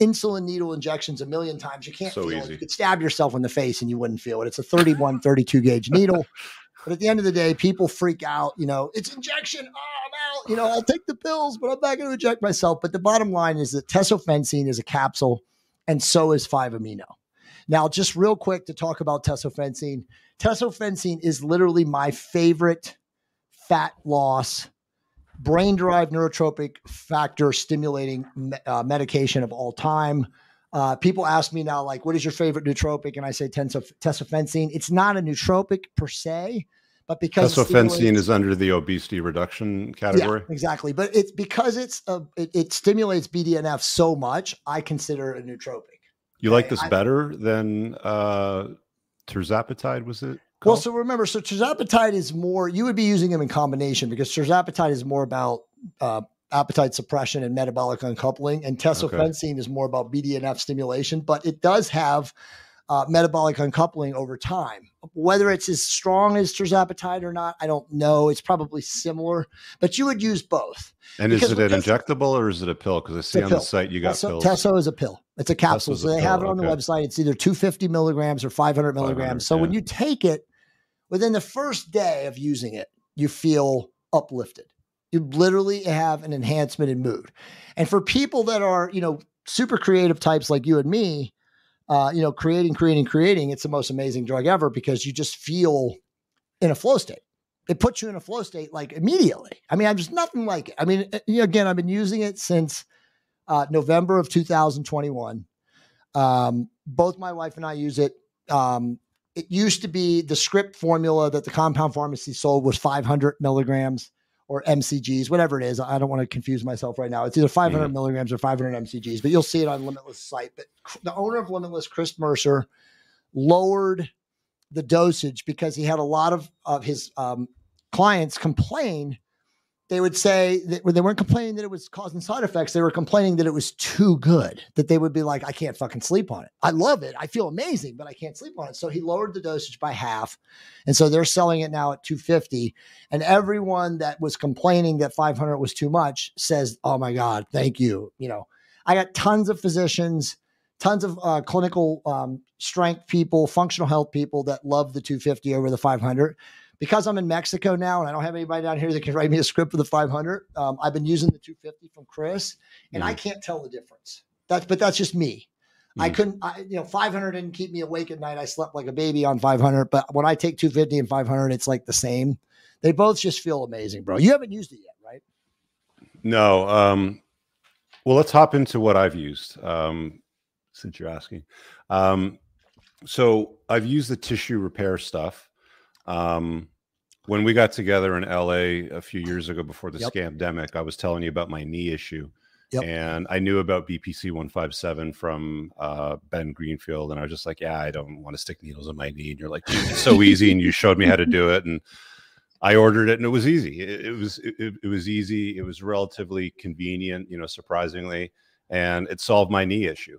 insulin needle injections a million times. You can't so feel easy. it. You could stab yourself in the face and you wouldn't feel it. It's a 31, 32 gauge needle. But at the end of the day, people freak out. You know, it's injection. Oh, I'm out. You know, I'll take the pills, but I'm not going to inject myself. But the bottom line is that tesofensine is a capsule, and so is 5 amino. Now, just real quick to talk about tesofensine. Tesofensine is literally my favorite fat loss, brain derived neurotrophic factor stimulating uh, medication of all time. Uh, people ask me now, like, what is your favorite nootropic? And I say tesofensine. It's not a nootropic per se, but because tesofensine is under the obesity reduction category. Yeah, exactly. But it's because it's a, it, it, stimulates BDNF so much, I consider it a nootropic. You like this I, better than uh, tirzepatide? Was it? Well, so remember, so tirzepatide is more. You would be using them in combination because tirzepatide is more about uh, appetite suppression and metabolic uncoupling, and tesofensine okay. is more about BDNF stimulation. But it does have uh, metabolic uncoupling over time. Whether it's as strong as tirzepatide or not, I don't know. It's probably similar, but you would use both. And is it an injectable or is it a pill? Because I see on pill. the site you got Teso, pills. Teso is a pill. It's a capsule. so they have it on okay. the website. It's either 250 milligrams or 500 milligrams. 500, so yeah. when you take it, within the first day of using it, you feel uplifted. You literally have an enhancement in mood. And for people that are, you know, super creative types like you and me, uh, you know, creating, creating, creating, it's the most amazing drug ever because you just feel in a flow state. It puts you in a flow state like immediately. I mean, I'm just nothing like it. I mean, again, I've been using it since uh, November of 2021. Um, both my wife and I use it. Um, it used to be the script formula that the compound pharmacy sold was 500 milligrams or MCGs, whatever it is. I don't want to confuse myself right now. It's either 500 mm. milligrams or 500 MCGs, but you'll see it on Limitless site. But the owner of Limitless, Chris Mercer, lowered the dosage because he had a lot of, of his um, clients complain they would say that they weren't complaining that it was causing side effects. They were complaining that it was too good, that they would be like, I can't fucking sleep on it. I love it. I feel amazing, but I can't sleep on it. So he lowered the dosage by half. And so they're selling it now at 250. And everyone that was complaining that 500 was too much says, Oh my God, thank you. You know, I got tons of physicians, tons of uh, clinical um, strength people, functional health people that love the 250 over the 500 because I'm in Mexico now and I don't have anybody down here that can write me a script for the 500. Um, I've been using the 250 from Chris, and mm. I can't tell the difference. That's but that's just me. Mm. I couldn't, I, you know, 500 didn't keep me awake at night. I slept like a baby on 500, but when I take 250 and 500, it's like the same. They both just feel amazing, bro. You haven't used it yet, right? No. Um, well, let's hop into what I've used um, since you're asking. Um, so I've used the tissue repair stuff. Um, when we got together in LA a few years ago before the yep. scamdemic, I was telling you about my knee issue. Yep. And I knew about BPC 157 from uh, Ben Greenfield. And I was just like, yeah, I don't want to stick needles in my knee. And you're like, it's so easy. And you showed me how to do it. And I ordered it and it was easy. It, it was it, it, was easy. It was relatively convenient, you know, surprisingly, and it solved my knee issue.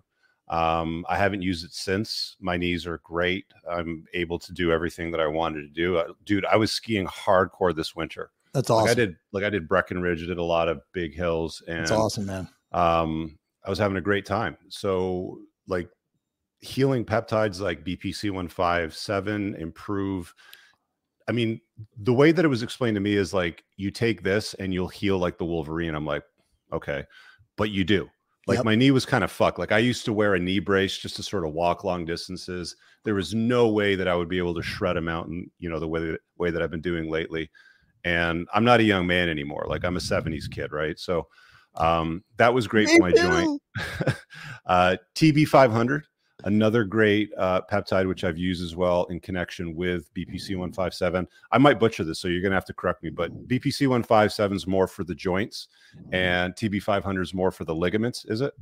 Um, I haven't used it since. My knees are great. I'm able to do everything that I wanted to do. Uh, dude, I was skiing hardcore this winter. That's awesome. Like I did like I did Breckenridge, I did a lot of big hills and That's awesome, man. Um, I was having a great time. So like healing peptides like BPC 157 improve I mean, the way that it was explained to me is like you take this and you'll heal like the Wolverine. I'm like, okay, but you do. Like yep. my knee was kind of fucked. Like I used to wear a knee brace just to sort of walk long distances. There was no way that I would be able to shred a mountain, you know, the way that, way that I've been doing lately. And I'm not a young man anymore. Like I'm a 70s kid, right? So um, that was great Me for my too. joint. uh, TB 500 Another great uh, peptide, which I've used as well in connection with BPC 157. I might butcher this, so you're going to have to correct me, but BPC 157 is more for the joints and TB 500 is more for the ligaments, is it?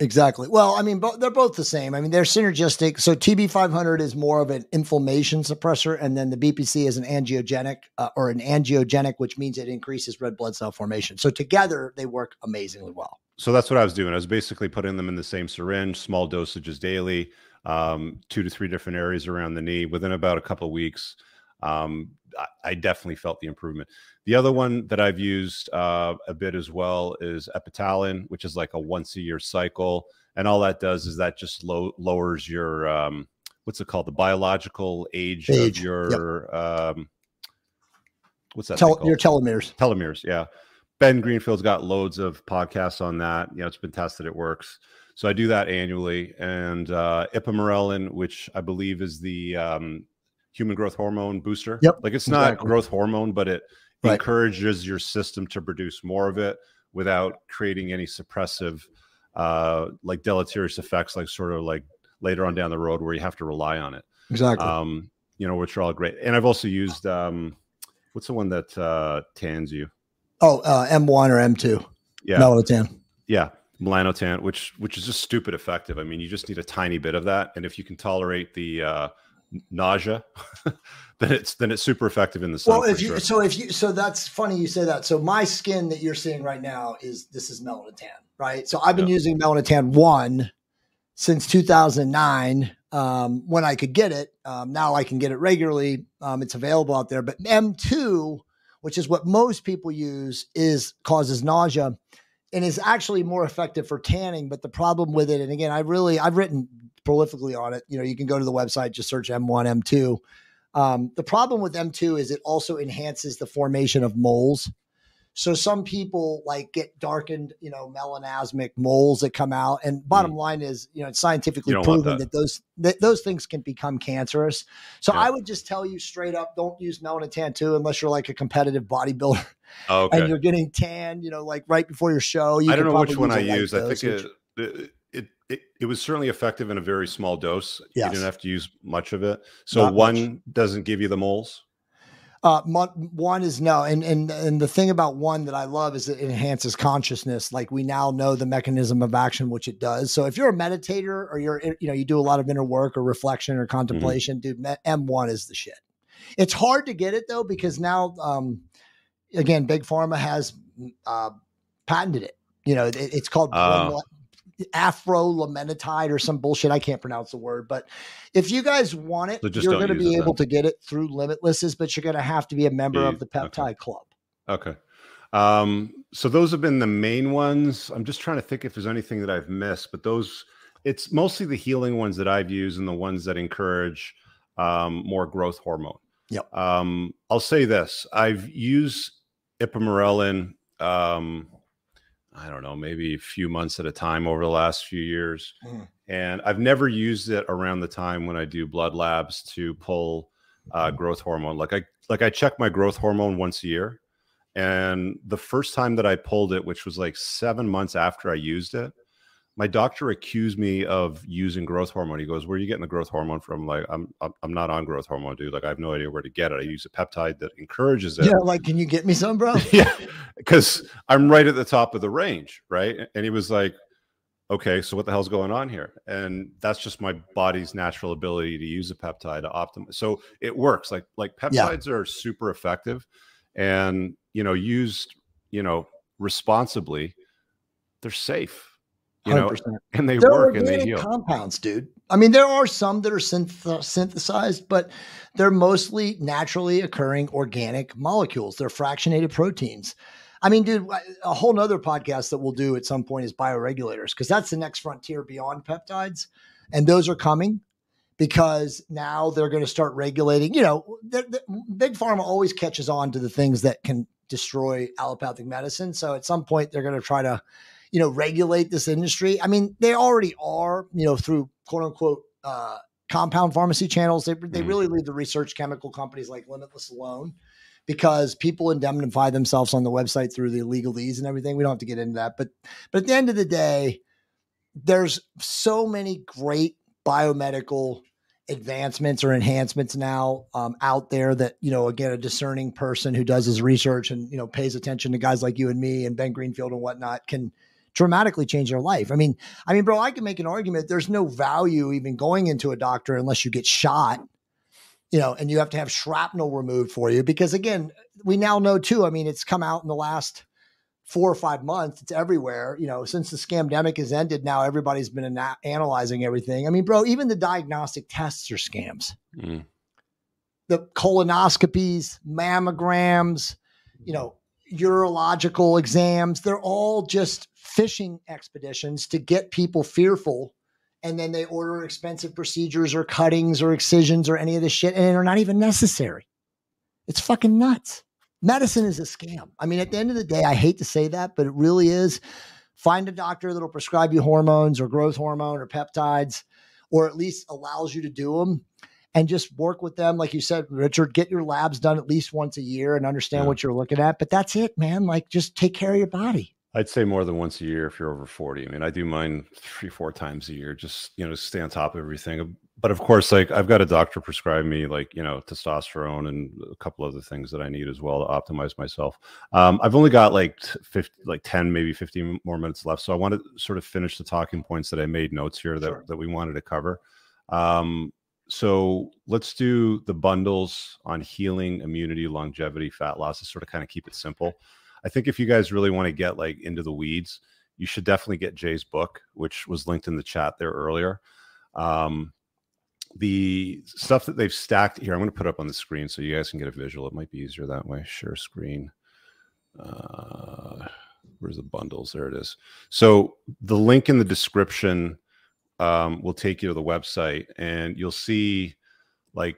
Exactly. Well, I mean, bo- they're both the same. I mean, they're synergistic. So TB500 is more of an inflammation suppressor, and then the BPC is an angiogenic uh, or an angiogenic, which means it increases red blood cell formation. So together, they work amazingly well so that's what I was doing. I was basically putting them in the same syringe, small dosages daily, um, two to three different areas around the knee. Within about a couple of weeks, um, I, I, definitely felt the improvement. The other one that I've used uh, a bit as well is Epitalin, which is like a once a year cycle, and all that does is that just low, lowers your um, what's it called, the biological age, age. of your yep. Um, what's that? Tel- your telomeres. Telomeres, yeah. Ben Greenfield's got loads of podcasts on that. You know, it's been tested; it works. So I do that annually, and uh, ipamorelin, which I believe is the um, human growth hormone booster. Yep. Like it's not exactly. growth hormone, but it right. encourages your system to produce more of it without creating any suppressive, uh, like deleterious effects, like sort of like later on down the road where you have to rely on it. Exactly. Um, you know, which are all great. And I've also used um, what's the one that uh, tans you? Oh, uh, M1 or M2. Yeah. Melanotan. Yeah. Melanotan, which which is just stupid effective. I mean, you just need a tiny bit of that, and if you can tolerate the uh, nausea, then it's then it's super effective in the sun. Well, if you sure. so if you so that's funny you say that. So my skin that you're seeing right now is this is melanotan, right? So I've been yeah. using melanotan one since 2009 um, when I could get it. Um, now I can get it regularly. Um, it's available out there, but M2 which is what most people use, is causes nausea and is actually more effective for tanning. But the problem with it, and again, I really I've written prolifically on it. You know, you can go to the website, just search M1, M2. Um, the problem with M2 is it also enhances the formation of moles. So some people like get darkened, you know, melanasmic moles that come out. And bottom mm. line is, you know, it's scientifically proven that. that. those that those things can become cancerous. So yeah. I would just tell you straight up, don't use melanotan two unless you're like a competitive bodybuilder oh, okay. and you're getting tan, you know, like right before your show. You I don't know which one I use. I think it, it, it it it was certainly effective in a very small dose. Yes. You didn't have to use much of it. So Not one much. doesn't give you the moles. Uh, one is no, and and and the thing about one that I love is it enhances consciousness. Like we now know the mechanism of action, which it does. So if you're a meditator or you're you know you do a lot of inner work or reflection or mm-hmm. contemplation, mm-hmm. dude, M one is the shit. It's hard to get it though because now, um, again, big pharma has uh, patented it. You know, it, it's called uh, afrolimonitide or some bullshit. I can't pronounce the word, but if you guys want it, so you're going to be able then. to get it through Limitlesses, but you're going to have to be a member of the Peptide okay. Club. Okay. Um, so those have been the main ones. I'm just trying to think if there's anything that I've missed, but those it's mostly the healing ones that I've used and the ones that encourage um, more growth hormone. Yep. Um, I'll say this: I've used ipamorelin um, I don't know, maybe a few months at a time over the last few years. Mm. And I've never used it around the time when I do blood labs to pull uh, growth hormone. Like I like I check my growth hormone once a year. And the first time that I pulled it, which was like seven months after I used it, my doctor accused me of using growth hormone. He goes, "Where are you getting the growth hormone from?" Like, I'm I'm not on growth hormone, dude. Like, I have no idea where to get it. I use a peptide that encourages it. Yeah, like, can you get me some, bro? yeah, because I'm right at the top of the range, right? And he was like, okay, so what the hell's going on here? And that's just my body's natural ability to use a peptide to optimize. So it works. Like like peptides yeah. are super effective, and you know used you know responsibly, they're safe. You 100%. know, and they they're work and they heal. Compounds, dude. I mean, there are some that are synth- uh, synthesized, but they're mostly naturally occurring organic molecules. They're fractionated proteins. I mean, dude, a whole nother podcast that we'll do at some point is bioregulators because that's the next frontier beyond peptides. And those are coming because now they're going to start regulating. You know, the, the, big pharma always catches on to the things that can destroy allopathic medicine. So at some point, they're going to try to, you know, regulate this industry. I mean, they already are, you know, through quote unquote uh, compound pharmacy channels. They, they mm. really leave the research chemical companies like Limitless alone because people indemnify themselves on the website through the legalese and everything. We don't have to get into that, but but at the end of the day, there's so many great biomedical advancements or enhancements now um, out there that you know again a discerning person who does his research and you know pays attention to guys like you and me and Ben Greenfield and whatnot can dramatically change their life. I mean, I mean, bro, I can make an argument. There's no value even going into a doctor unless you get shot you know, and you have to have shrapnel removed for you because again, we now know too. I mean, it's come out in the last four or five months. It's everywhere. You know, since the scamdemic has ended, now everybody's been ana- analyzing everything. I mean, bro, even the diagnostic tests are scams. Mm. The colonoscopies, mammograms, you know, urological exams, they're all just fishing expeditions to get people fearful and then they order expensive procedures or cuttings or excisions or any of this shit, and they're not even necessary. It's fucking nuts. Medicine is a scam. I mean, at the end of the day, I hate to say that, but it really is. Find a doctor that'll prescribe you hormones or growth hormone or peptides, or at least allows you to do them and just work with them. Like you said, Richard, get your labs done at least once a year and understand yeah. what you're looking at. But that's it, man. Like just take care of your body. I'd say more than once a year if you're over 40. I mean, I do mine three, four times a year, just, you know, stay on top of everything. But of course, like I've got a doctor prescribe me like, you know, testosterone and a couple other things that I need as well to optimize myself. Um, I've only got like 50, like 10, maybe 15 more minutes left. So I want to sort of finish the talking points that I made notes here that, sure. that we wanted to cover. Um, so let's do the bundles on healing, immunity, longevity, fat loss to sort of kind of keep it simple. I think if you guys really want to get like into the weeds, you should definitely get Jay's book, which was linked in the chat there earlier. Um, the stuff that they've stacked here, I'm going to put up on the screen so you guys can get a visual. It might be easier that way. Share screen. Uh, where's the bundles? There it is. So the link in the description um, will take you to the website, and you'll see like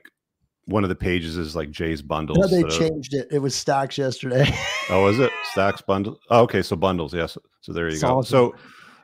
one of the pages is like Jay's bundles. No, they changed it. It was stacks yesterday. oh, is it stacks bundle? Oh, okay, so bundles. Yes. So there you solid. go. So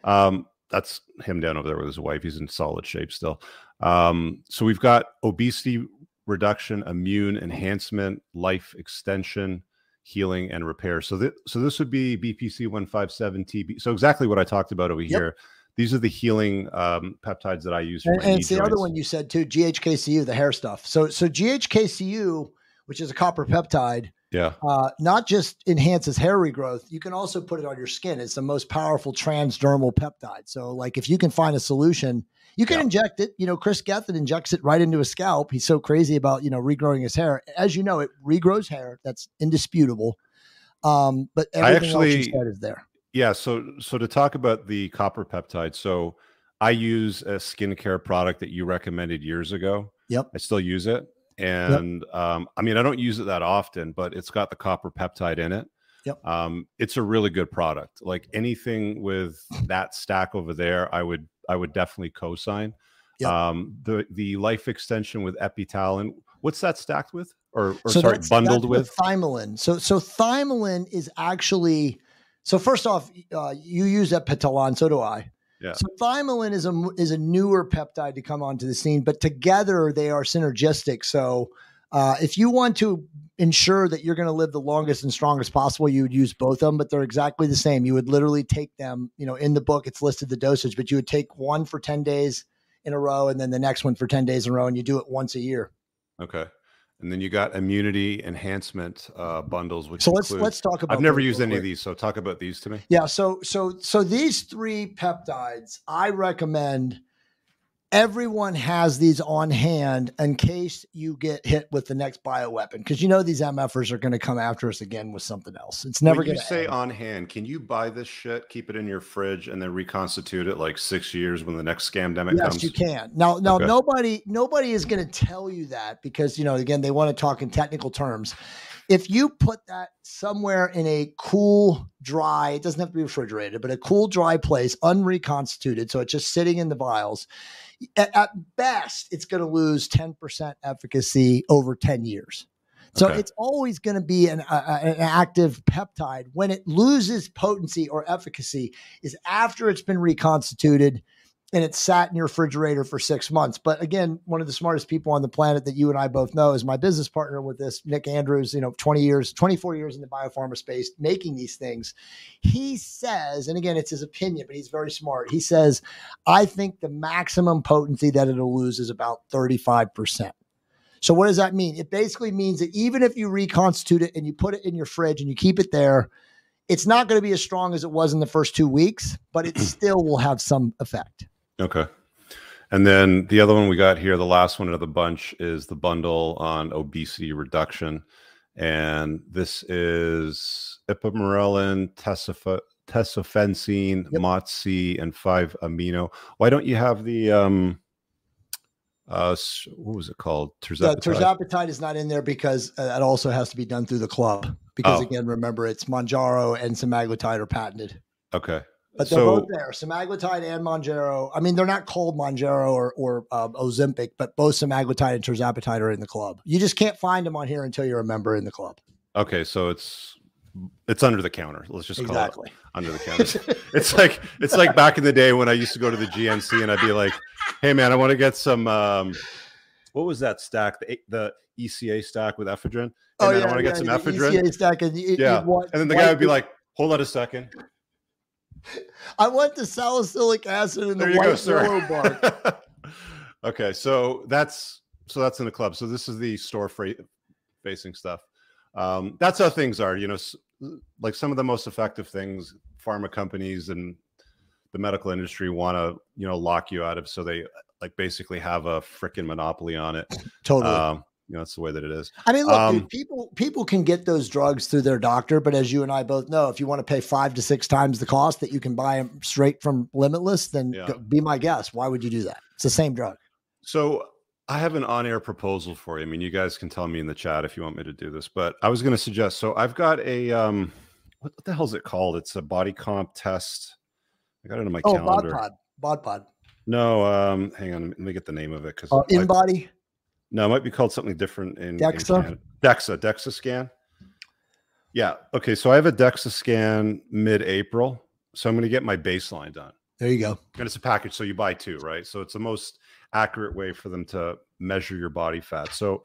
um, that's him down over there with his wife. He's in solid shape still. Um, so we've got obesity reduction, immune enhancement, life extension, healing, and repair. So this so this would be BPC one five seven TB. So exactly what I talked about over yep. here these are the healing um, peptides that I use. and, and it's the other one you said too, GHKCU, the hair stuff. So so GHKCU, which is a copper peptide, yeah, uh, not just enhances hair regrowth, you can also put it on your skin. It's the most powerful transdermal peptide. So like if you can find a solution, you can yeah. inject it. You know, Chris Gethin injects it right into his scalp. He's so crazy about you know regrowing his hair. As you know, it regrows hair. That's indisputable. Um, but everything I actually, else you said is there. Yeah. So, so to talk about the copper peptide, so I use a skincare product that you recommended years ago. Yep. I still use it. And yep. um, I mean, I don't use it that often, but it's got the copper peptide in it. Yep. Um, it's a really good product. Like anything with that stack over there, I would I would definitely co-sign. Yep. Um, the the life extension with Epitalon. What's that stacked with? Or, or so sorry, bundled with? with Thymalin. So so Thymalin is actually so first off, uh, you use Epitalon, so do I. Yeah. So thymalin is a is a newer peptide to come onto the scene, but together they are synergistic. So uh, if you want to ensure that you're going to live the longest and strongest possible, you would use both of them, but they're exactly the same. You would literally take them. You know, in the book it's listed the dosage, but you would take one for ten days in a row, and then the next one for ten days in a row, and you do it once a year. Okay. And then you got immunity enhancement uh, bundles. Which so let's includes, let's talk about. I've never used any of these, so talk about these to me. Yeah. So so so these three peptides, I recommend everyone has these on hand in case you get hit with the next bioweapon because you know these MFers are going to come after us again with something else. It's never going to say end. on hand. Can you buy this shit, keep it in your fridge, and then reconstitute it like six years when the next scamdemic yes, comes? you can. Now, now okay. nobody nobody is going to tell you that because you know again they want to talk in technical terms. If you put that somewhere in a cool, dry, it doesn't have to be refrigerated, but a cool, dry place, unreconstituted, so it's just sitting in the vials at, at best, it's going to lose 10% efficacy over 10 years. So okay. it's always going to be an, an, active peptide. When it loses potency or efficacy, is after it's been reconstituted and it sat in your refrigerator for six months. But again, one of the smartest people on the planet that you and I both know is my business partner with this, Nick Andrews, you know, 20 years, 24 years in the biopharma space making these things. He says, and again, it's his opinion, but he's very smart. He says, I think the maximum potency that it'll lose is about 35%. So what does that mean? It basically means that even if you reconstitute it and you put it in your fridge and you keep it there, it's not going to be as strong as it was in the first two weeks, but it still will have some effect. Okay. And then the other one we got here, the last one of the bunch, is the bundle on obesity reduction. And this is ipamorelin, tesoph- tesofensine, yep. MOTS-c, and 5-amino. Why don't you have the um uh what was it called tirzepatide? The tirzepatide is not in there because uh, that also has to be done through the club because oh. again remember it's Mounjaro and semaglutide are patented okay but they're so, both there. Semaglutide and Mounjaro. I mean, they're not called Mounjaro or, or um, Ozempic, but both semaglutide and tirzepatide are in the club. You just can't find them on here until you're a member in the club. Okay, so it's it's under the counter. Let's just exactly. call it under the counter. it's like it's like back in the day when I used to go to the GNC and I'd be like, "Hey, man, I want to get some. Um, what was that stack? The the ECA stack with ephedrine. Hey, oh yeah, I want to yeah, get some ephedrine. ECA stack, and yeah. You and then the guy would be like, "Hold on a second. I want the salicylic acid in the white go, willow bark. okay, so that's so that's in the club. So this is the store facing stuff. Um, that's how things are. You know, like some of the most effective things, pharma companies and the medical industry want to you know lock you out of, so they like basically have a freaking monopoly on it. Totally. Um, you know, that's the way that it is. I mean, look, um, dude, people people can get those drugs through their doctor, but as you and I both know, if you want to pay five to six times the cost that you can buy them straight from Limitless, then yeah. be my guest. Why would you do that? It's the same drug. So I have an on-air proposal for you. I mean, you guys can tell me in the chat if you want me to do this, but I was going to suggest. So I've got a um, what, what the hell is it called? It's a body comp test. I got it on my oh, calendar. BodPod. BodPod. No, um, hang on. Let me get the name of it because uh, InBody. No, it might be called something different in DEXA. In DEXA, DEXA scan. Yeah. Okay. So I have a DEXA scan mid-April, so I'm going to get my baseline done. There you go. And it's a package, so you buy two, right? So it's the most accurate way for them to measure your body fat. So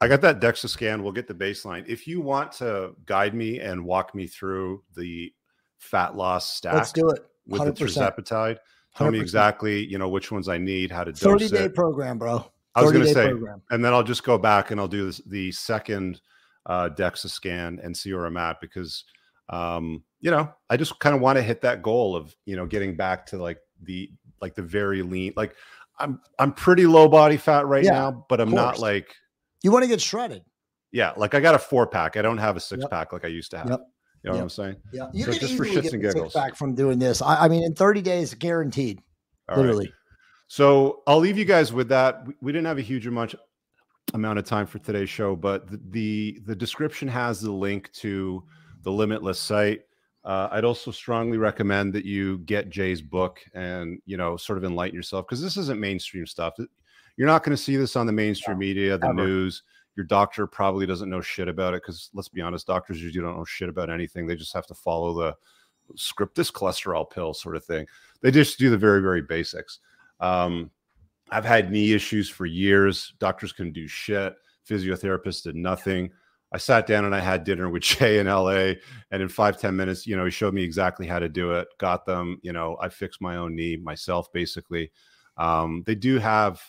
I got that DEXA scan. We'll get the baseline. If you want to guide me and walk me through the fat loss stack, let's do it. 100%. With the tirzepatide, tell me exactly, you know, which ones I need, how to dose 30 day program, bro. I was going to say, program. and then I'll just go back and I'll do this, the second uh, DEXA scan and see where I'm at because, um, you know, I just kind of want to hit that goal of you know getting back to like the like the very lean. Like I'm I'm pretty low body fat right yeah, now, but I'm not like you want to get shredded. Yeah, like I got a four pack. I don't have a six yep. pack like I used to have. Yep. You know yep. what I'm saying? Yeah, you so can just easily for shits get and giggles. back from doing this. I, I, mean, in 30 days, guaranteed. All literally. Right. So I'll leave you guys with that. We didn't have a huge amount amount of time for today's show, but the the, the description has the link to the Limitless site. Uh, I'd also strongly recommend that you get Jay's book and you know sort of enlighten yourself because this isn't mainstream stuff. You're not going to see this on the mainstream media, the Ever. news. Your doctor probably doesn't know shit about it because let's be honest, doctors usually don't know shit about anything. They just have to follow the script this cholesterol pill sort of thing. They just do the very very basics. Um, I've had knee issues for years. Doctors couldn't do shit. Physiotherapists did nothing. I sat down and I had dinner with Jay in LA. And in five ten minutes, you know, he showed me exactly how to do it, got them, you know, I fixed my own knee myself, basically. Um, they do have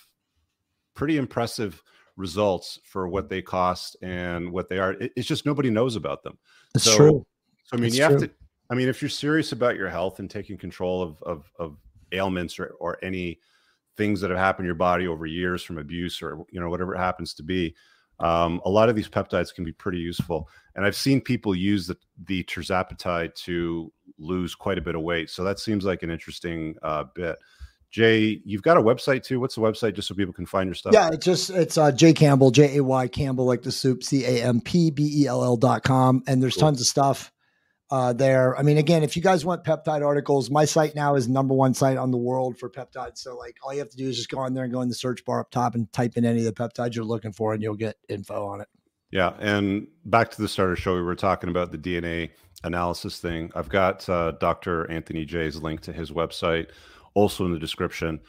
pretty impressive results for what they cost and what they are. It, it's just nobody knows about them. It's so, true. So I mean, you have to. I mean, if you're serious about your health and taking control of of, of ailments or, or any things that have happened in your body over years from abuse or you know whatever it happens to be, um, a lot of these peptides can be pretty useful. And I've seen people use the the tirzepatide to lose quite a bit of weight. So that seems like an interesting uh, bit. Jay, you've got a website too. What's the website just so people can find your stuff? Yeah, it's just it's uh Jay Campbell, J A Y Campbell, like the soup, C A M P B E L L dot com. And there's cool. tons of stuff uh there. I mean, again, if you guys want peptide articles, my site now is number one site on the world for peptides. So like all you have to do is just go on there and go in the search bar up top and type in any of the peptides you're looking for and you'll get info on it. Yeah. And back to the starter show, we were talking about the DNA analysis thing. I've got uh, Dr. Anthony Jay's link to his website also in the description.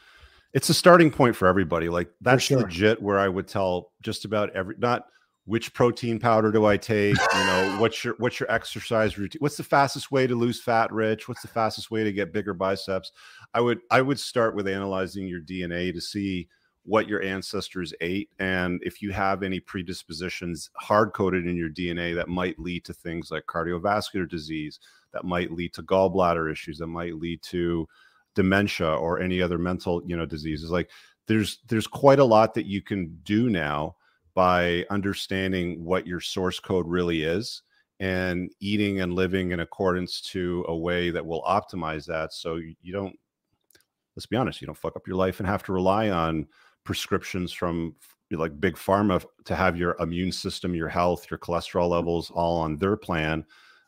It's a starting point for everybody. Like that's sure. legit where I would tell just about every not which protein powder do I take? You know, what's your what's your exercise routine? What's the fastest way to lose fat, Rich? What's the fastest way to get bigger biceps? I would I would start with analyzing your DNA to see what your ancestors ate and if you have any predispositions hard coded in your DNA that might lead to things like cardiovascular disease, that might lead to gallbladder issues, that might lead to dementia or any other mental you know diseases like there's there's quite a lot that you can do now by understanding what your source code really is and eating and living in accordance to a way that will optimize that so you don't let's be honest you don't fuck up your life and have to rely on prescriptions from like big pharma to have your immune system your health your cholesterol levels all on their plan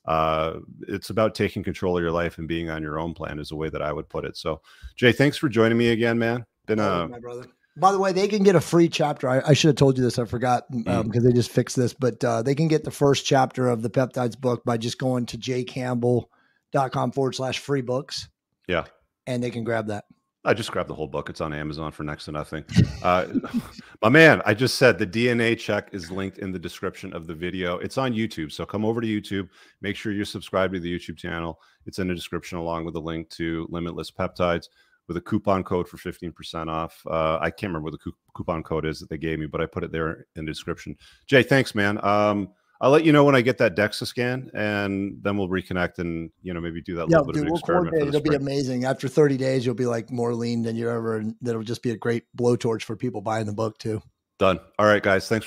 uh, it's about taking control of your life and being on your own plan is the way that I would put it. So, Jay, thanks for joining me again, man. Been a my brother. By the way, they can get a free chapter. I, I should have told you this. I forgot um, mm. because they just fixed this, but uh, they can get the first chapter of the peptides book by just going to jaycampbell.com forward slash free books. Yeah. And they can grab that. I just grabbed the whole book. It's on Amazon for next to nothing. Uh, my man, I just said the DNA check is linked in the description of the video. It's on YouTube. So come over to YouTube. Make sure you're subscribed to the YouTube channel. It's in the description along with a link to Limitless Peptides with a coupon code for 15% off. Uh, I can't remember what the coupon code is that they gave me, but I put it there in the description. Jay, thanks, man. Um, I'll let you know when I get that DEXA scan, and then we'll reconnect and you know maybe do that yeah, little bit dude, of an we'll experiment. It'll be amazing. After 30 days, you'll be like more lean than you ever, and that'll just be a great blowtorch for people buying the book too. Done. All right, guys. Thanks.